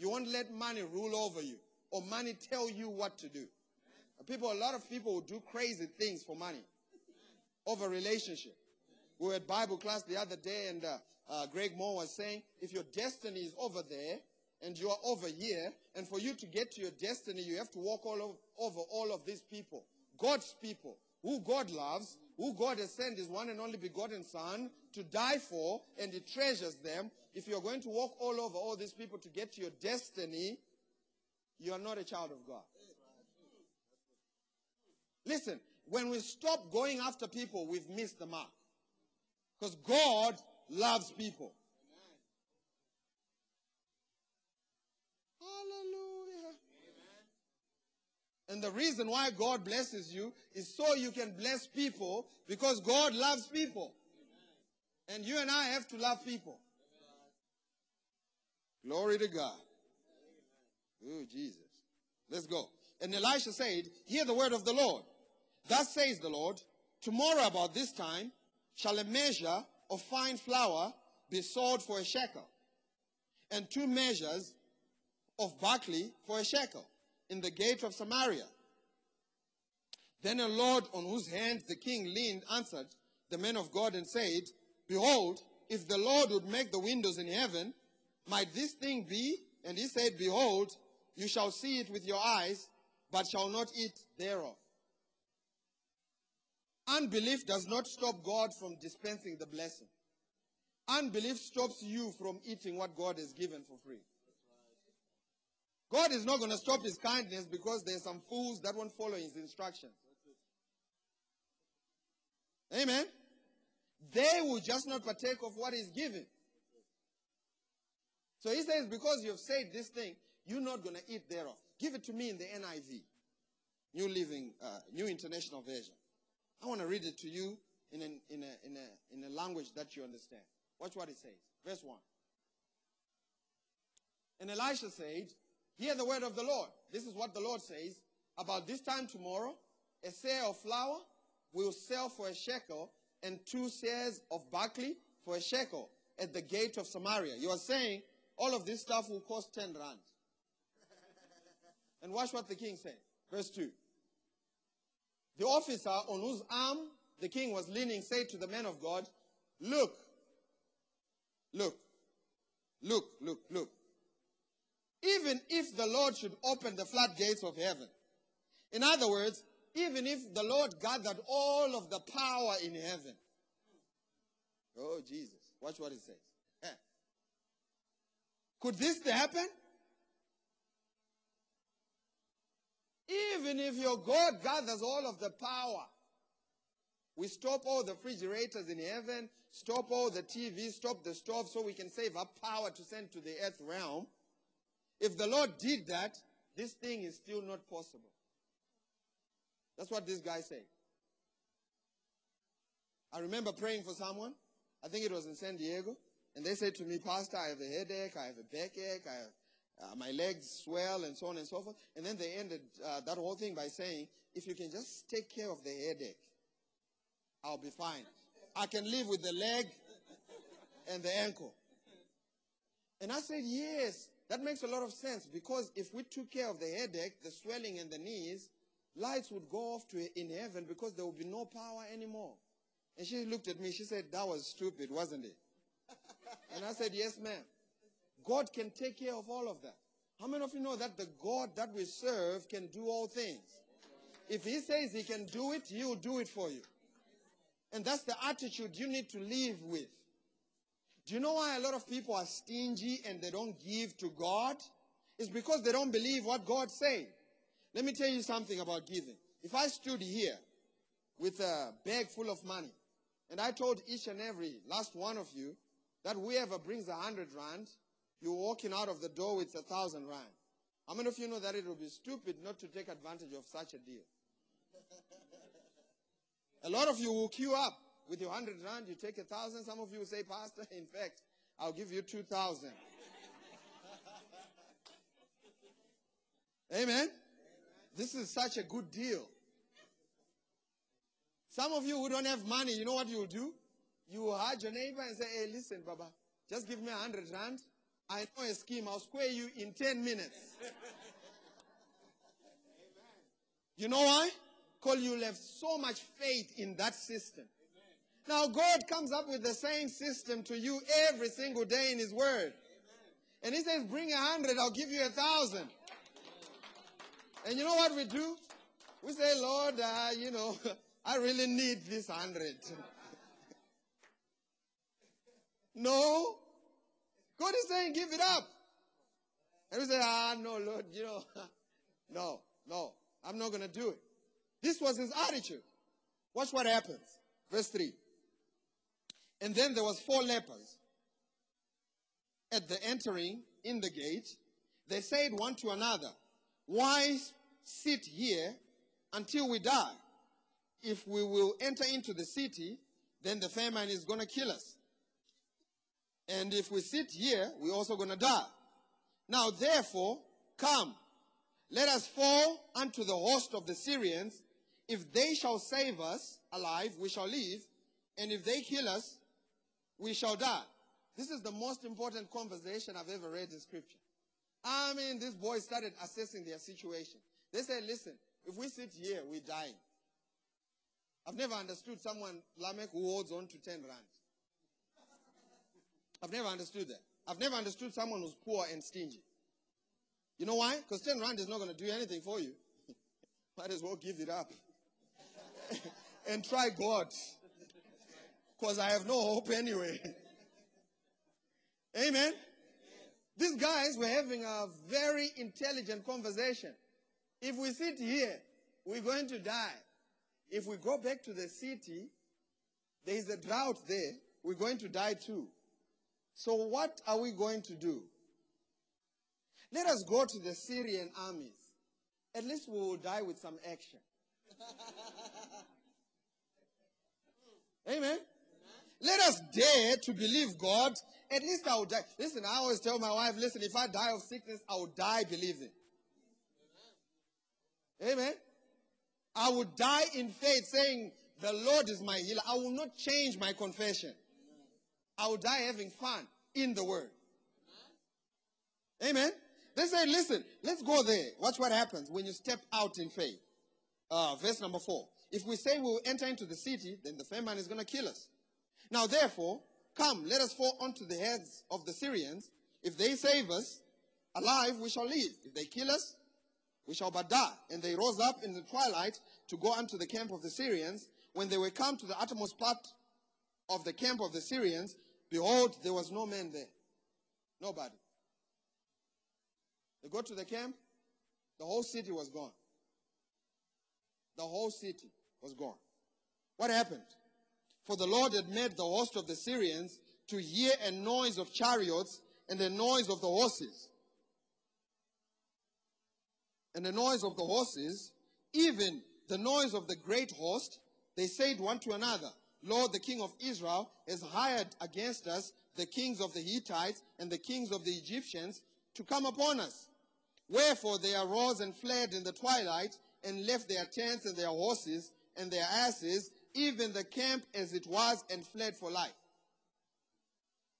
[SPEAKER 1] You won't let money rule over you or money tell you what to do. People, a lot of people will do crazy things for money over relationship. We were at Bible class the other day, and uh, uh, Greg Moore was saying, if your destiny is over there and you are over here, and for you to get to your destiny, you have to walk all over, over all of these people, God's people, who God loves, who God has sent His one and only begotten Son to die for, and He treasures them. If you're going to walk all over all these people to get to your destiny, you are not a child of God. Listen, when we stop going after people, we've missed the mark. Because God loves people. Hallelujah. And the reason why God blesses you is so you can bless people because God loves people. And you and I have to love people. Glory to God. Oh, Jesus. Let's go. And Elisha said, Hear the word of the Lord. Thus says the Lord, Tomorrow about this time shall a measure of fine flour be sold for a shekel, and two measures of barley for a shekel in the gate of Samaria. Then a Lord on whose hand the king leaned answered the men of God and said, Behold, if the Lord would make the windows in heaven, might this thing be? And he said, Behold, you shall see it with your eyes, but shall not eat thereof. Unbelief does not stop God from dispensing the blessing. Unbelief stops you from eating what God has given for free. God is not going to stop his kindness because there's some fools that won't follow his instructions. Amen. They will just not partake of what is given. So he says, because you've said this thing, you're not going to eat thereof. Give it to me in the NIV, New Living, uh, New International Version. I want to read it to you in, an, in, a, in, a, in a language that you understand. Watch what it says. Verse 1. And Elisha said, Hear the word of the Lord. This is what the Lord says. About this time tomorrow, a seah of flour will sell for a shekel, and two seahs of barley for a shekel at the gate of Samaria. You are saying all of this stuff will cost 10 rand. and watch what the king said. Verse 2. The officer on whose arm the king was leaning said to the man of God, Look, look, look, look, look. Even if the Lord should open the floodgates of heaven, in other words, even if the Lord gathered all of the power in heaven, oh Jesus, watch what it says. Could this happen? Even if your God gathers all of the power, we stop all the refrigerators in heaven, stop all the TVs, stop the stove so we can save up power to send to the earth realm. If the Lord did that, this thing is still not possible. That's what this guy said. I remember praying for someone. I think it was in San Diego. And they said to me, Pastor, I have a headache, I have a backache, I have uh, my legs swell and so on and so forth. And then they ended uh, that whole thing by saying, if you can just take care of the headache, I'll be fine. I can live with the leg and the ankle. And I said, yes, that makes a lot of sense because if we took care of the headache, the swelling and the knees, lights would go off to in heaven because there would be no power anymore. And she looked at me, she said, that was stupid, wasn't it? And I said, yes, ma'am. God can take care of all of that. How many of you know that the God that we serve can do all things? If He says He can do it, He will do it for you. And that's the attitude you need to live with. Do you know why a lot of people are stingy and they don't give to God? It's because they don't believe what God said. Let me tell you something about giving. If I stood here with a bag full of money and I told each and every last one of you that whoever brings a hundred rand, you're walking out of the door with a thousand rand. How many of you know that it would be stupid not to take advantage of such a deal? a lot of you will queue up with your hundred rand, you take a thousand. Some of you will say, Pastor, in fact, I'll give you two thousand. Amen. This is such a good deal. Some of you who don't have money, you know what you'll do? You will hide your neighbor and say, hey, listen, Baba, just give me a hundred rand. I know a scheme. I'll square you in 10 minutes. you know why? Because you have so much faith in that system. Now, God comes up with the same system to you every single day in His Word. And He says, Bring a hundred, I'll give you a thousand. And you know what we do? We say, Lord, uh, you know, I really need this hundred. no. God is saying, give it up. And we say, ah, no, Lord, you know, no, no, I'm not going to do it. This was his attitude. Watch what happens. Verse 3. And then there was four lepers at the entering in the gate. They said one to another, why sit here until we die? If we will enter into the city, then the famine is going to kill us. And if we sit here, we're also going to die. Now, therefore, come, let us fall unto the host of the Syrians. If they shall save us alive, we shall live. And if they kill us, we shall die. This is the most important conversation I've ever read in scripture. I mean, these boys started assessing their situation. They said, listen, if we sit here, we're dying. I've never understood someone, Lamech, who holds on to 10 rand. I've never understood that. I've never understood someone who's poor and stingy. You know why? Because 10 rand is not going to do anything for you. Might as well give it up. and try God. Because I have no hope anyway. Amen. These guys were having a very intelligent conversation. If we sit here, we're going to die. If we go back to the city, there is a drought there. We're going to die too. So what are we going to do? Let us go to the Syrian armies. At least we will die with some action. Amen. Let us dare to believe God. At least I will die. Listen, I always tell my wife, listen, if I die of sickness, I will die believing. Amen. I will die in faith saying, the Lord is my healer. I will not change my confession. I will die having fun in the word. Amen. They say, listen, let's go there. Watch what happens when you step out in faith. Uh, verse number four. If we say we will enter into the city, then the famine is going to kill us. Now, therefore, come, let us fall onto the heads of the Syrians. If they save us alive, we shall live. If they kill us, we shall but die. And they rose up in the twilight to go unto the camp of the Syrians. When they were come to the uttermost part of the camp of the Syrians, behold, there was no man there. Nobody. They go to the camp, the whole city was gone. The whole city was gone. What happened? For the Lord had made the host of the Syrians to hear a noise of chariots and the noise of the horses. And the noise of the horses, even the noise of the great host, they said one to another, Lord, the king of Israel has hired against us the kings of the Hittites and the kings of the Egyptians to come upon us. Wherefore they arose and fled in the twilight and left their tents and their horses and their asses, even the camp as it was, and fled for life.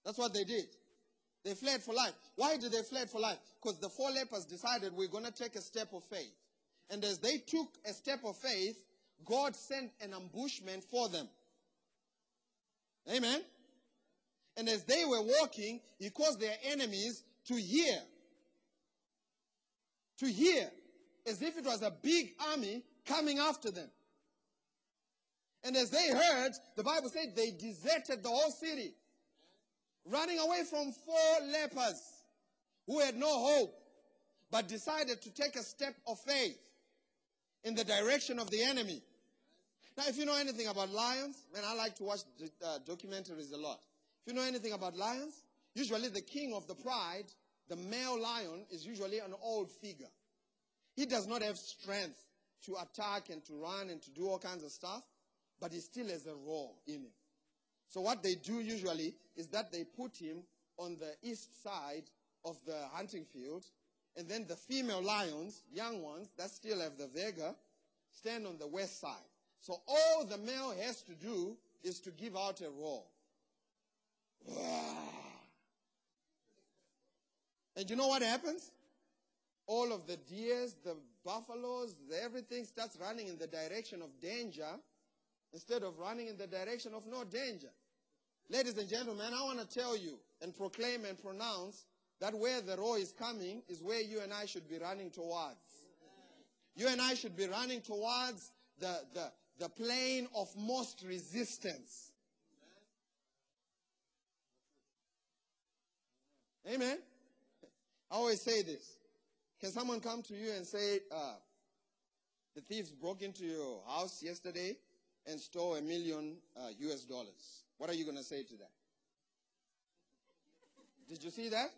[SPEAKER 1] That's what they did. They fled for life. Why did they fled for life? Because the four lepers decided we're going to take a step of faith. And as they took a step of faith, God sent an ambushment for them. Amen. And as they were walking, he caused their enemies to hear. To hear. As if it was a big army coming after them. And as they heard, the Bible said they deserted the whole city. running away from four lepers who had no hope, but decided to take a step of faith in the direction of the enemy. Now, if you know anything about lions, man, I like to watch uh, documentaries a lot. If you know anything about lions, usually the king of the pride, the male lion, is usually an old figure. He does not have strength to attack and to run and to do all kinds of stuff, but he still has a roar in him. So what they do usually is that they put him on the east side of the hunting field, and then the female lions, young ones that still have the vigor, stand on the west side. So all the male has to do is to give out a roar. And you know what happens? All of the deers, the buffaloes, everything starts running in the direction of danger instead of running in the direction of no danger. Ladies and gentlemen, I want to tell you and proclaim and pronounce that where the roar is coming is where you and I should be running towards. You and I should be running towards the, the, the plane of most resistance. Amen. I always say this. Can someone come to you and say, uh, the thieves broke into your house yesterday and stole a million uh, US dollars? What are you going to say to that? Did you see that?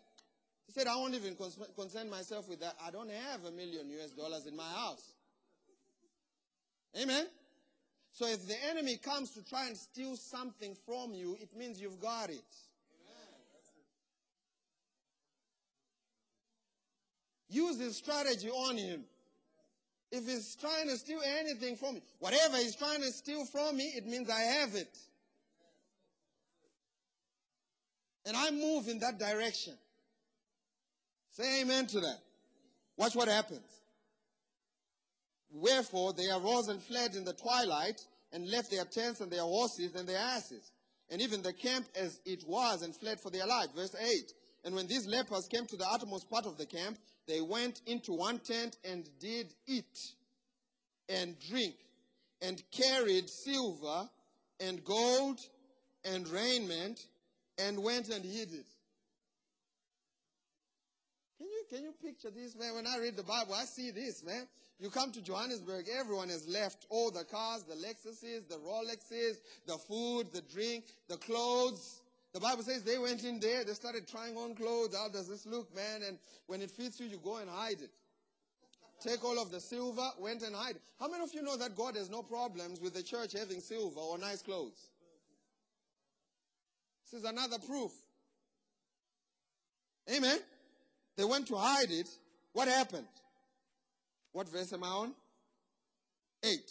[SPEAKER 1] He said, I won't even concern myself with that. I don't have a million US dollars in my house. Amen? So if the enemy comes to try and steal something from you, it means you've got it. Use his strategy on him. If he's trying to steal anything from me, whatever he's trying to steal from me, it means I have it. And I move in that direction. Say amen to that. Watch what happens. Wherefore they arose and fled in the twilight and left their tents and their horses and their asses and even the camp as it was and fled for their life. Verse 8. And when these lepers came to the uttermost part of the camp, they went into one tent and did eat and drink and carried silver and gold and raiment and went and hid it. Can you, can you picture this, man? When I read the Bible, I see this, man. You come to Johannesburg, everyone has left all the cars, the Lexuses, the Rolexes, the food, the drink, the clothes. The Bible says they went in there, they started trying on clothes. How does this look, man? And when it fits you, you go and hide it. Take all of the silver, went and hide. How many of you know that God has no problems with the church having silver or nice clothes? This is another proof. Amen. They went to hide it. What happened? What verse am I on? Eight.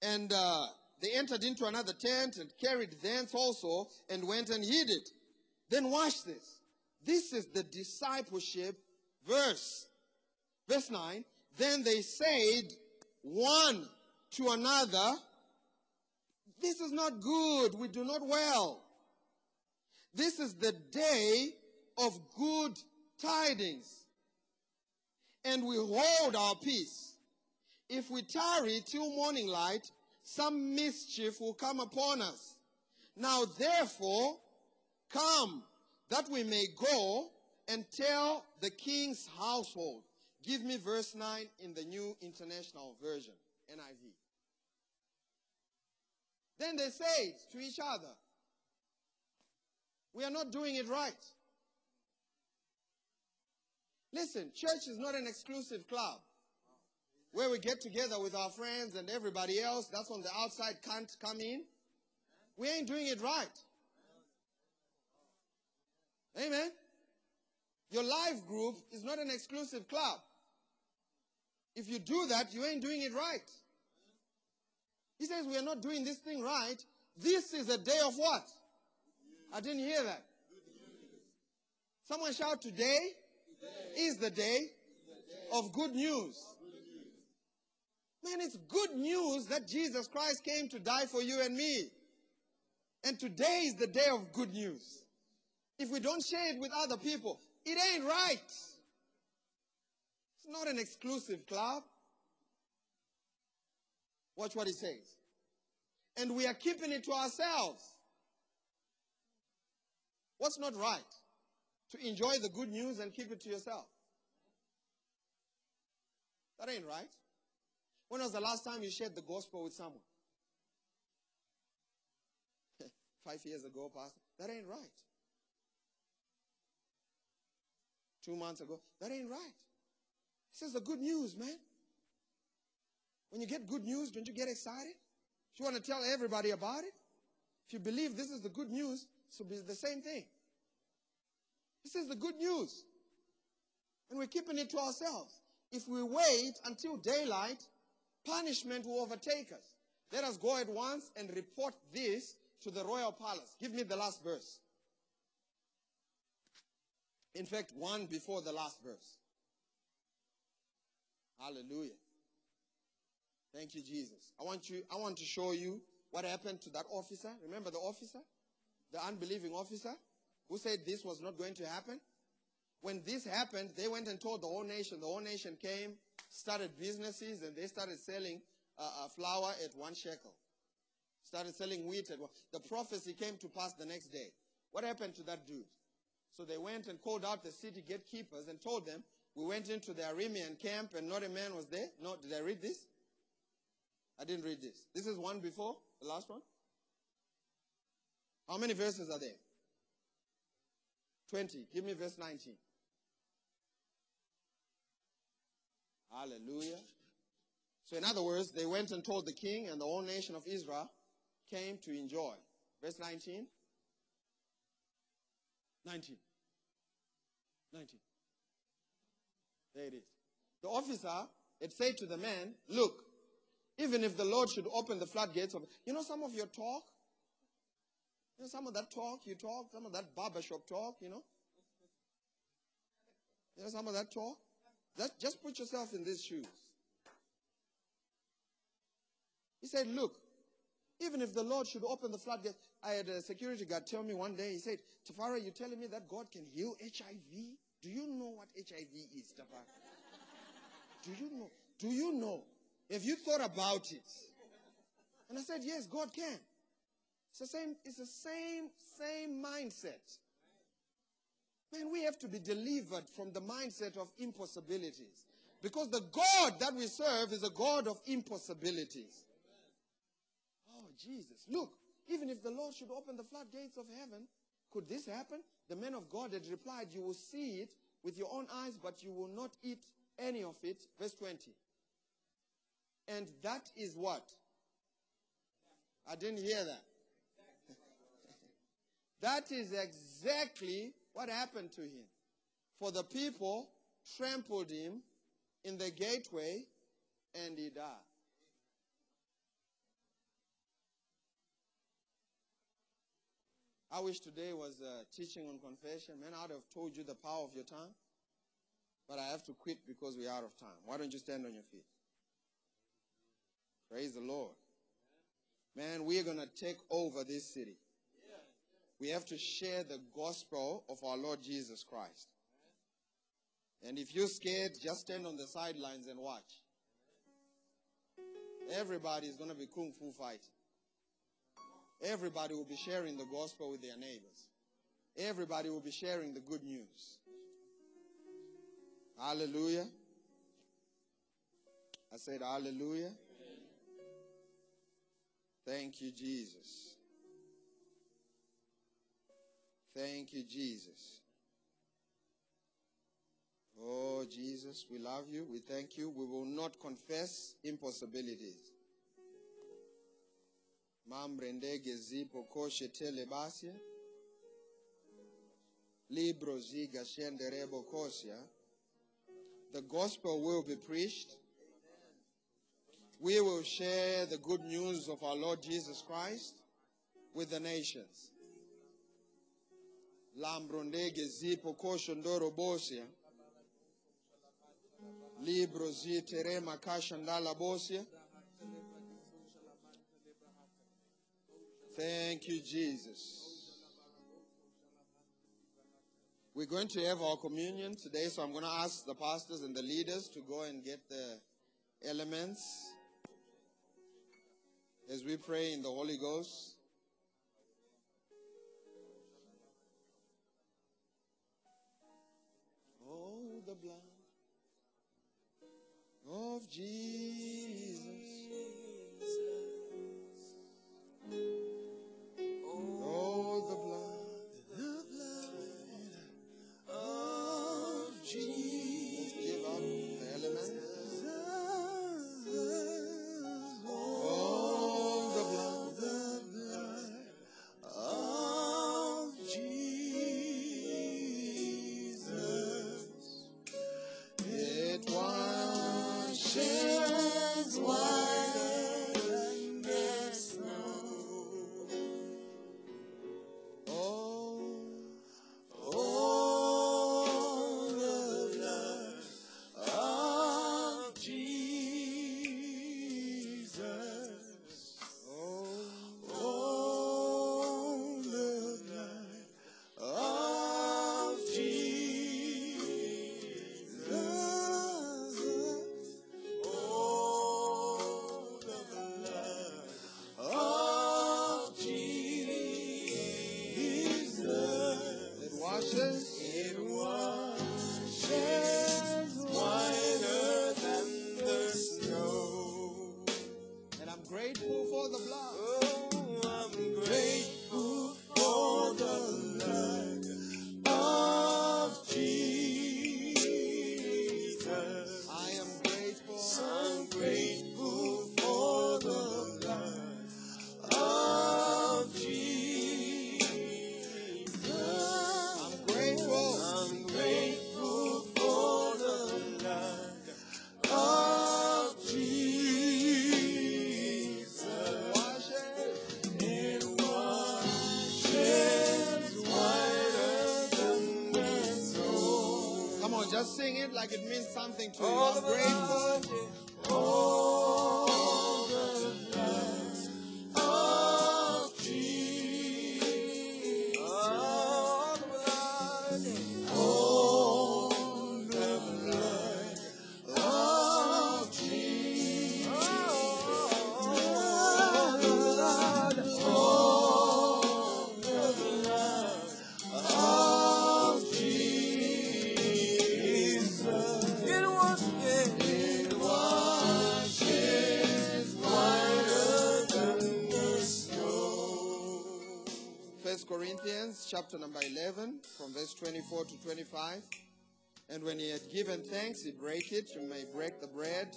[SPEAKER 1] And uh, they entered into another tent and carried thence also and went and hid it. Then watch this. This is the discipleship verse. Verse 9. Then they said one to another, This is not good. We do not well. This is the day of good tidings. And we hold our peace. If we tarry till morning light, some mischief will come upon us. Now therefore, come that we may go and tell the king's household. Give me verse 9 in the New International Version, NIV. Then they said to each other, We are not doing it right. Listen, church is not an exclusive club where we get together with our friends and everybody else that's on the outside can't come in. We ain't doing it right. Amen. Your life group is not an exclusive club. If you do that, you ain't doing it right. He says we are not doing this thing right. This is a day of what? I didn't hear that. Someone shout today is the day of good news. Man, it's good news that Jesus Christ came to die for you and me. And today is the day of good news. If we don't share it with other people, it ain't right. It's not an exclusive club. Watch what he says. And we are keeping it to ourselves. What's not right? To enjoy the good news and keep it to yourself. That ain't right. When was the last time you shared the gospel with someone? Five years ago, Pastor. That ain't right. Two months ago. That ain't right. This is the good news, man. When you get good news, don't you get excited? You want to tell everybody about it? If you believe this is the good news, so be the same thing. This is the good news. And we're keeping it to ourselves. If we wait until daylight, punishment will overtake us. Let us go at once and report this to the royal palace. Give me the last verse. In fact, one before the last verse. Hallelujah. Thank you, Jesus. I want you, I want to show you what happened to that officer. Remember the officer? The unbelieving officer who said this was not going to happen? When this happened, they went and told the whole nation. The whole nation came, started businesses, and they started selling uh, uh, flour at one shekel. Started selling wheat at one. The prophecy came to pass the next day. What happened to that dude? So they went and called out the city gatekeepers and told them, we went into the Aramean camp and not a man was there. No, did I read this? I didn't read this. This is one before the last one. How many verses are there? 20. Give me verse 19. Hallelujah. So, in other words, they went and told the king, and the whole nation of Israel came to enjoy. Verse 19. 19. 19. There it is. The officer had said to the man, Look, even if the Lord should open the floodgates of, you know, some of your talk, you know, some of that talk you talk, some of that barbershop talk, you know, you know, some of that talk. That, just put yourself in these shoes. He said, Look, even if the Lord should open the floodgates, I had a security guard tell me one day, he said, Tafara, you're telling me that God can heal HIV? Do you know what HIV is, Tafara? Do you know? Do you know have you thought about it? And I said, Yes, God can. It's the same, it's the same, same mindset. Man, we have to be delivered from the mindset of impossibilities. Because the God that we serve is a God of impossibilities. Oh, Jesus. Look, even if the Lord should open the floodgates of heaven, could this happen? The man of God had replied, You will see it with your own eyes, but you will not eat any of it. Verse 20. And that is what? I didn't hear that. That is exactly what happened to him. For the people trampled him in the gateway and he died. I wish today was a teaching on confession. Man, I'd have told you the power of your tongue. But I have to quit because we're out of time. Why don't you stand on your feet? Praise the Lord. Man, we're going to take over this city. We have to share the gospel of our Lord Jesus Christ. And if you're scared, just stand on the sidelines and watch. Everybody is going to be kung fu fighting. Everybody will be sharing the gospel with their neighbors. Everybody will be sharing the good news. Hallelujah. I said, Hallelujah. Thank you, Jesus. Thank you, Jesus. Oh, Jesus, we love you. We thank you. We will not confess impossibilities. Mambrendege zipo koshe telebasia. Libro ziga shenderebo kosia. The gospel will be preached we will share the good news of our Lord Jesus Christ with the nations. Lambrondege zipo kosho ndoro bosia. Libro zi terema kasha ndala bosia. Thank you, Jesus. We're going to have our communion today, so I'm going to ask the pastors and the leaders to go and get the elements as we pray in the Holy Ghost.
[SPEAKER 2] The blood of Jesus. Sing it like it means something to you. I'm grateful. Chapter number 11 from verse 24 to 25. And when he had given thanks, he brake it. You may break the bread.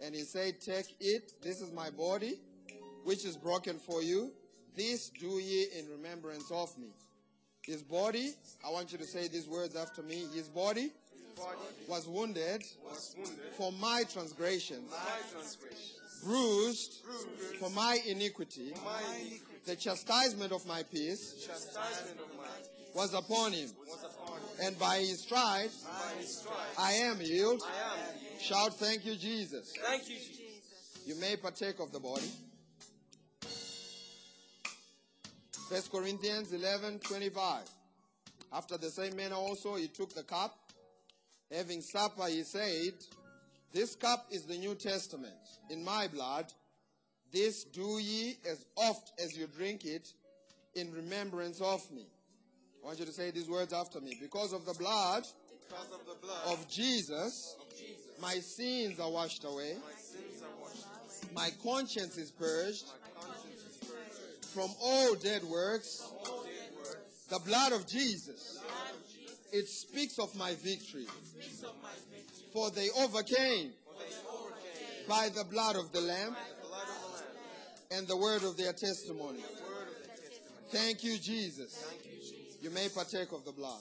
[SPEAKER 2] And he said, Take it. This is my body, which is broken for you. This do ye in remembrance of me. His body, I want you to say these words after me. His body was wounded
[SPEAKER 3] Was wounded
[SPEAKER 2] for my transgressions,
[SPEAKER 3] my transgressions,
[SPEAKER 2] bruised for my iniquity.
[SPEAKER 3] my iniquity,
[SPEAKER 2] The chastisement of my peace
[SPEAKER 3] of my
[SPEAKER 2] was upon him.
[SPEAKER 3] was upon him.
[SPEAKER 2] And by his stripes
[SPEAKER 3] By his stripes
[SPEAKER 2] I am healed.
[SPEAKER 3] I am healed.
[SPEAKER 2] Shout, Thank you, Jesus.
[SPEAKER 3] Thank you, Jesus.
[SPEAKER 2] You may partake of the body. First Corinthians 11 25. After the same manner also he took the cup. Having supper, he said, This cup is the New Testament in my blood. This do ye as oft as you drink it in remembrance of me. I want you to say these words after me. Because of the blood
[SPEAKER 3] of the blood
[SPEAKER 2] of Jesus,
[SPEAKER 3] of Jesus,
[SPEAKER 2] my sins are washed away.
[SPEAKER 3] my are washed. away.
[SPEAKER 2] My conscience is purged
[SPEAKER 3] conscience is purged.
[SPEAKER 2] from all dead works.
[SPEAKER 3] All dead works.
[SPEAKER 2] The blood of Jesus. It speaks of my victory.
[SPEAKER 3] Speaks of my victory.
[SPEAKER 2] For they overcame
[SPEAKER 3] For they overcame
[SPEAKER 2] by the blood of the Lamb
[SPEAKER 3] the blood of the Lamb,
[SPEAKER 2] and the word of their testimony.
[SPEAKER 3] the word of the testimony.
[SPEAKER 2] Thank you, Jesus.
[SPEAKER 3] You,
[SPEAKER 2] may partake of the blood.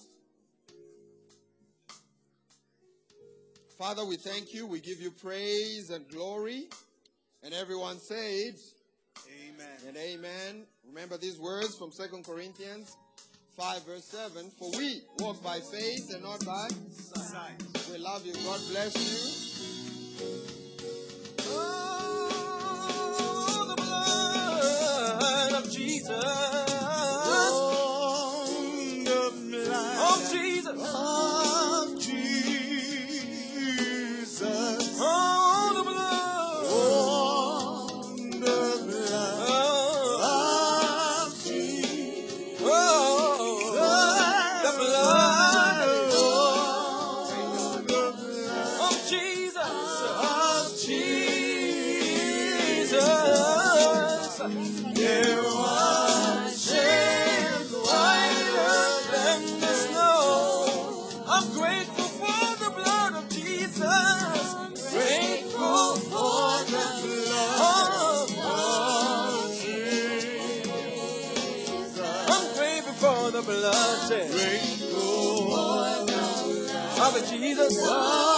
[SPEAKER 2] Father, we thank you. We give you praise and glory. And everyone said,
[SPEAKER 3] Amen.
[SPEAKER 2] and amen. Remember these words from 2 Corinthians 5, verse 7. For we walk by faith and not by.
[SPEAKER 3] Sight.
[SPEAKER 2] We love you. God bless you.
[SPEAKER 3] Oh, blood of Jesus. the God.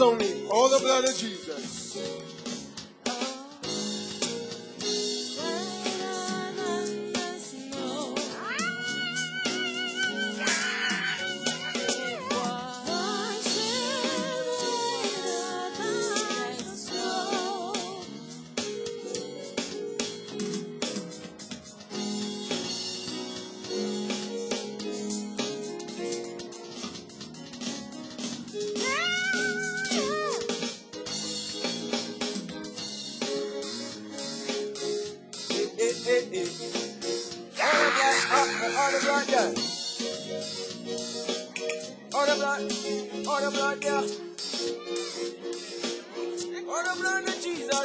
[SPEAKER 3] on. All the blood of Jesus.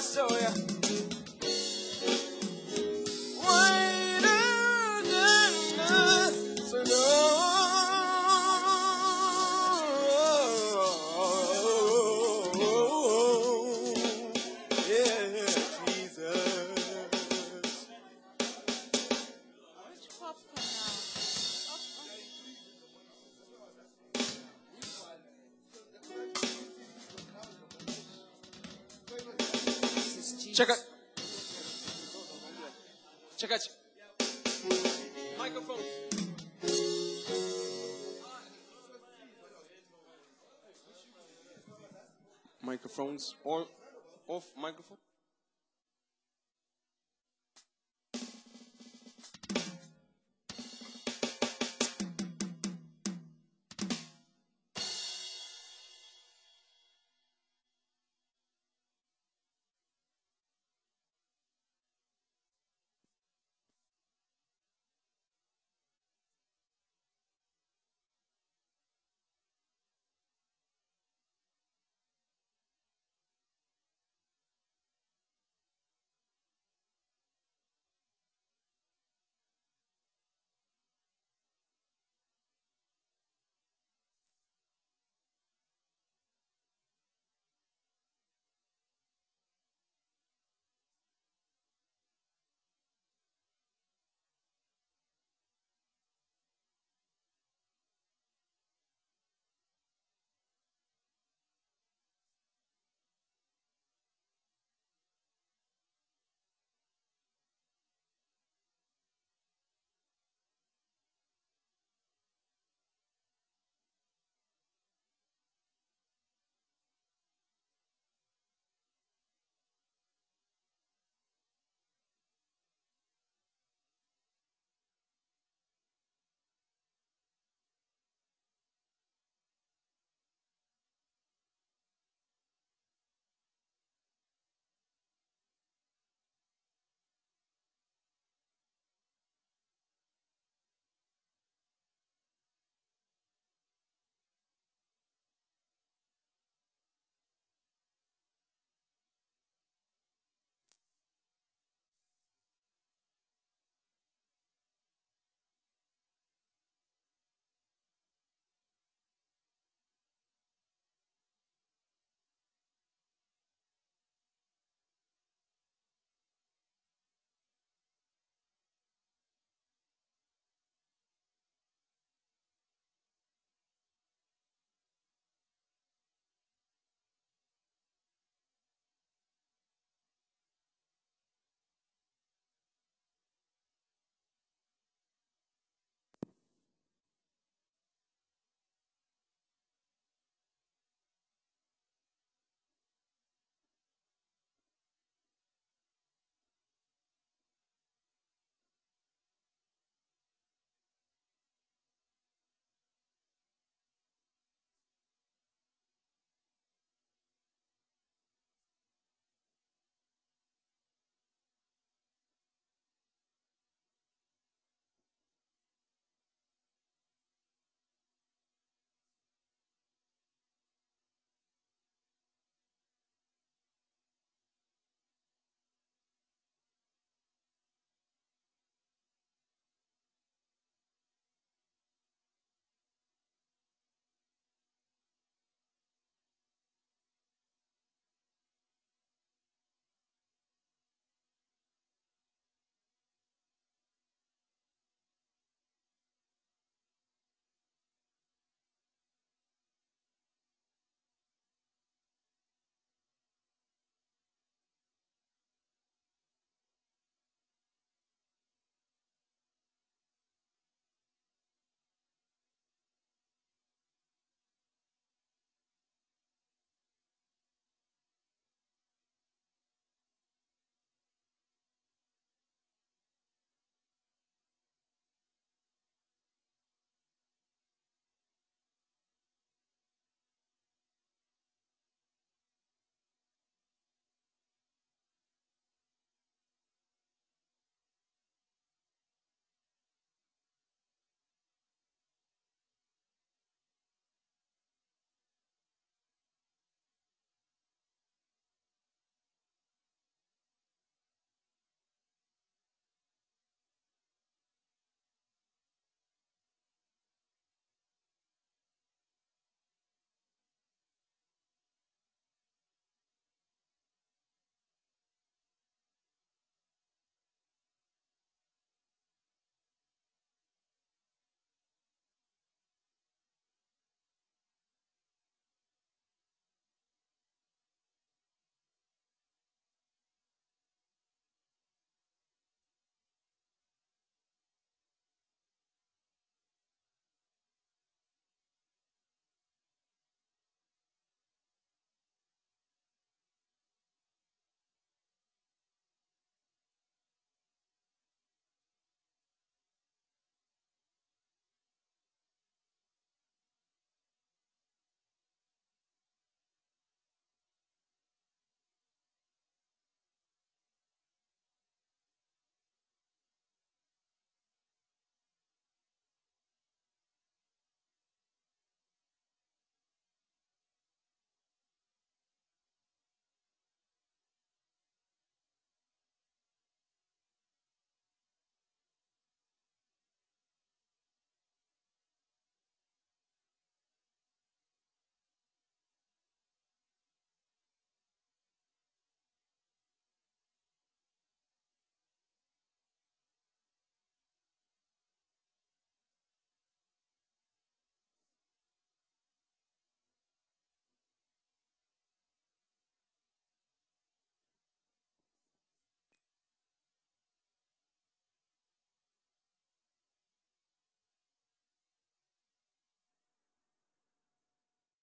[SPEAKER 3] sou eu. hands off microphone.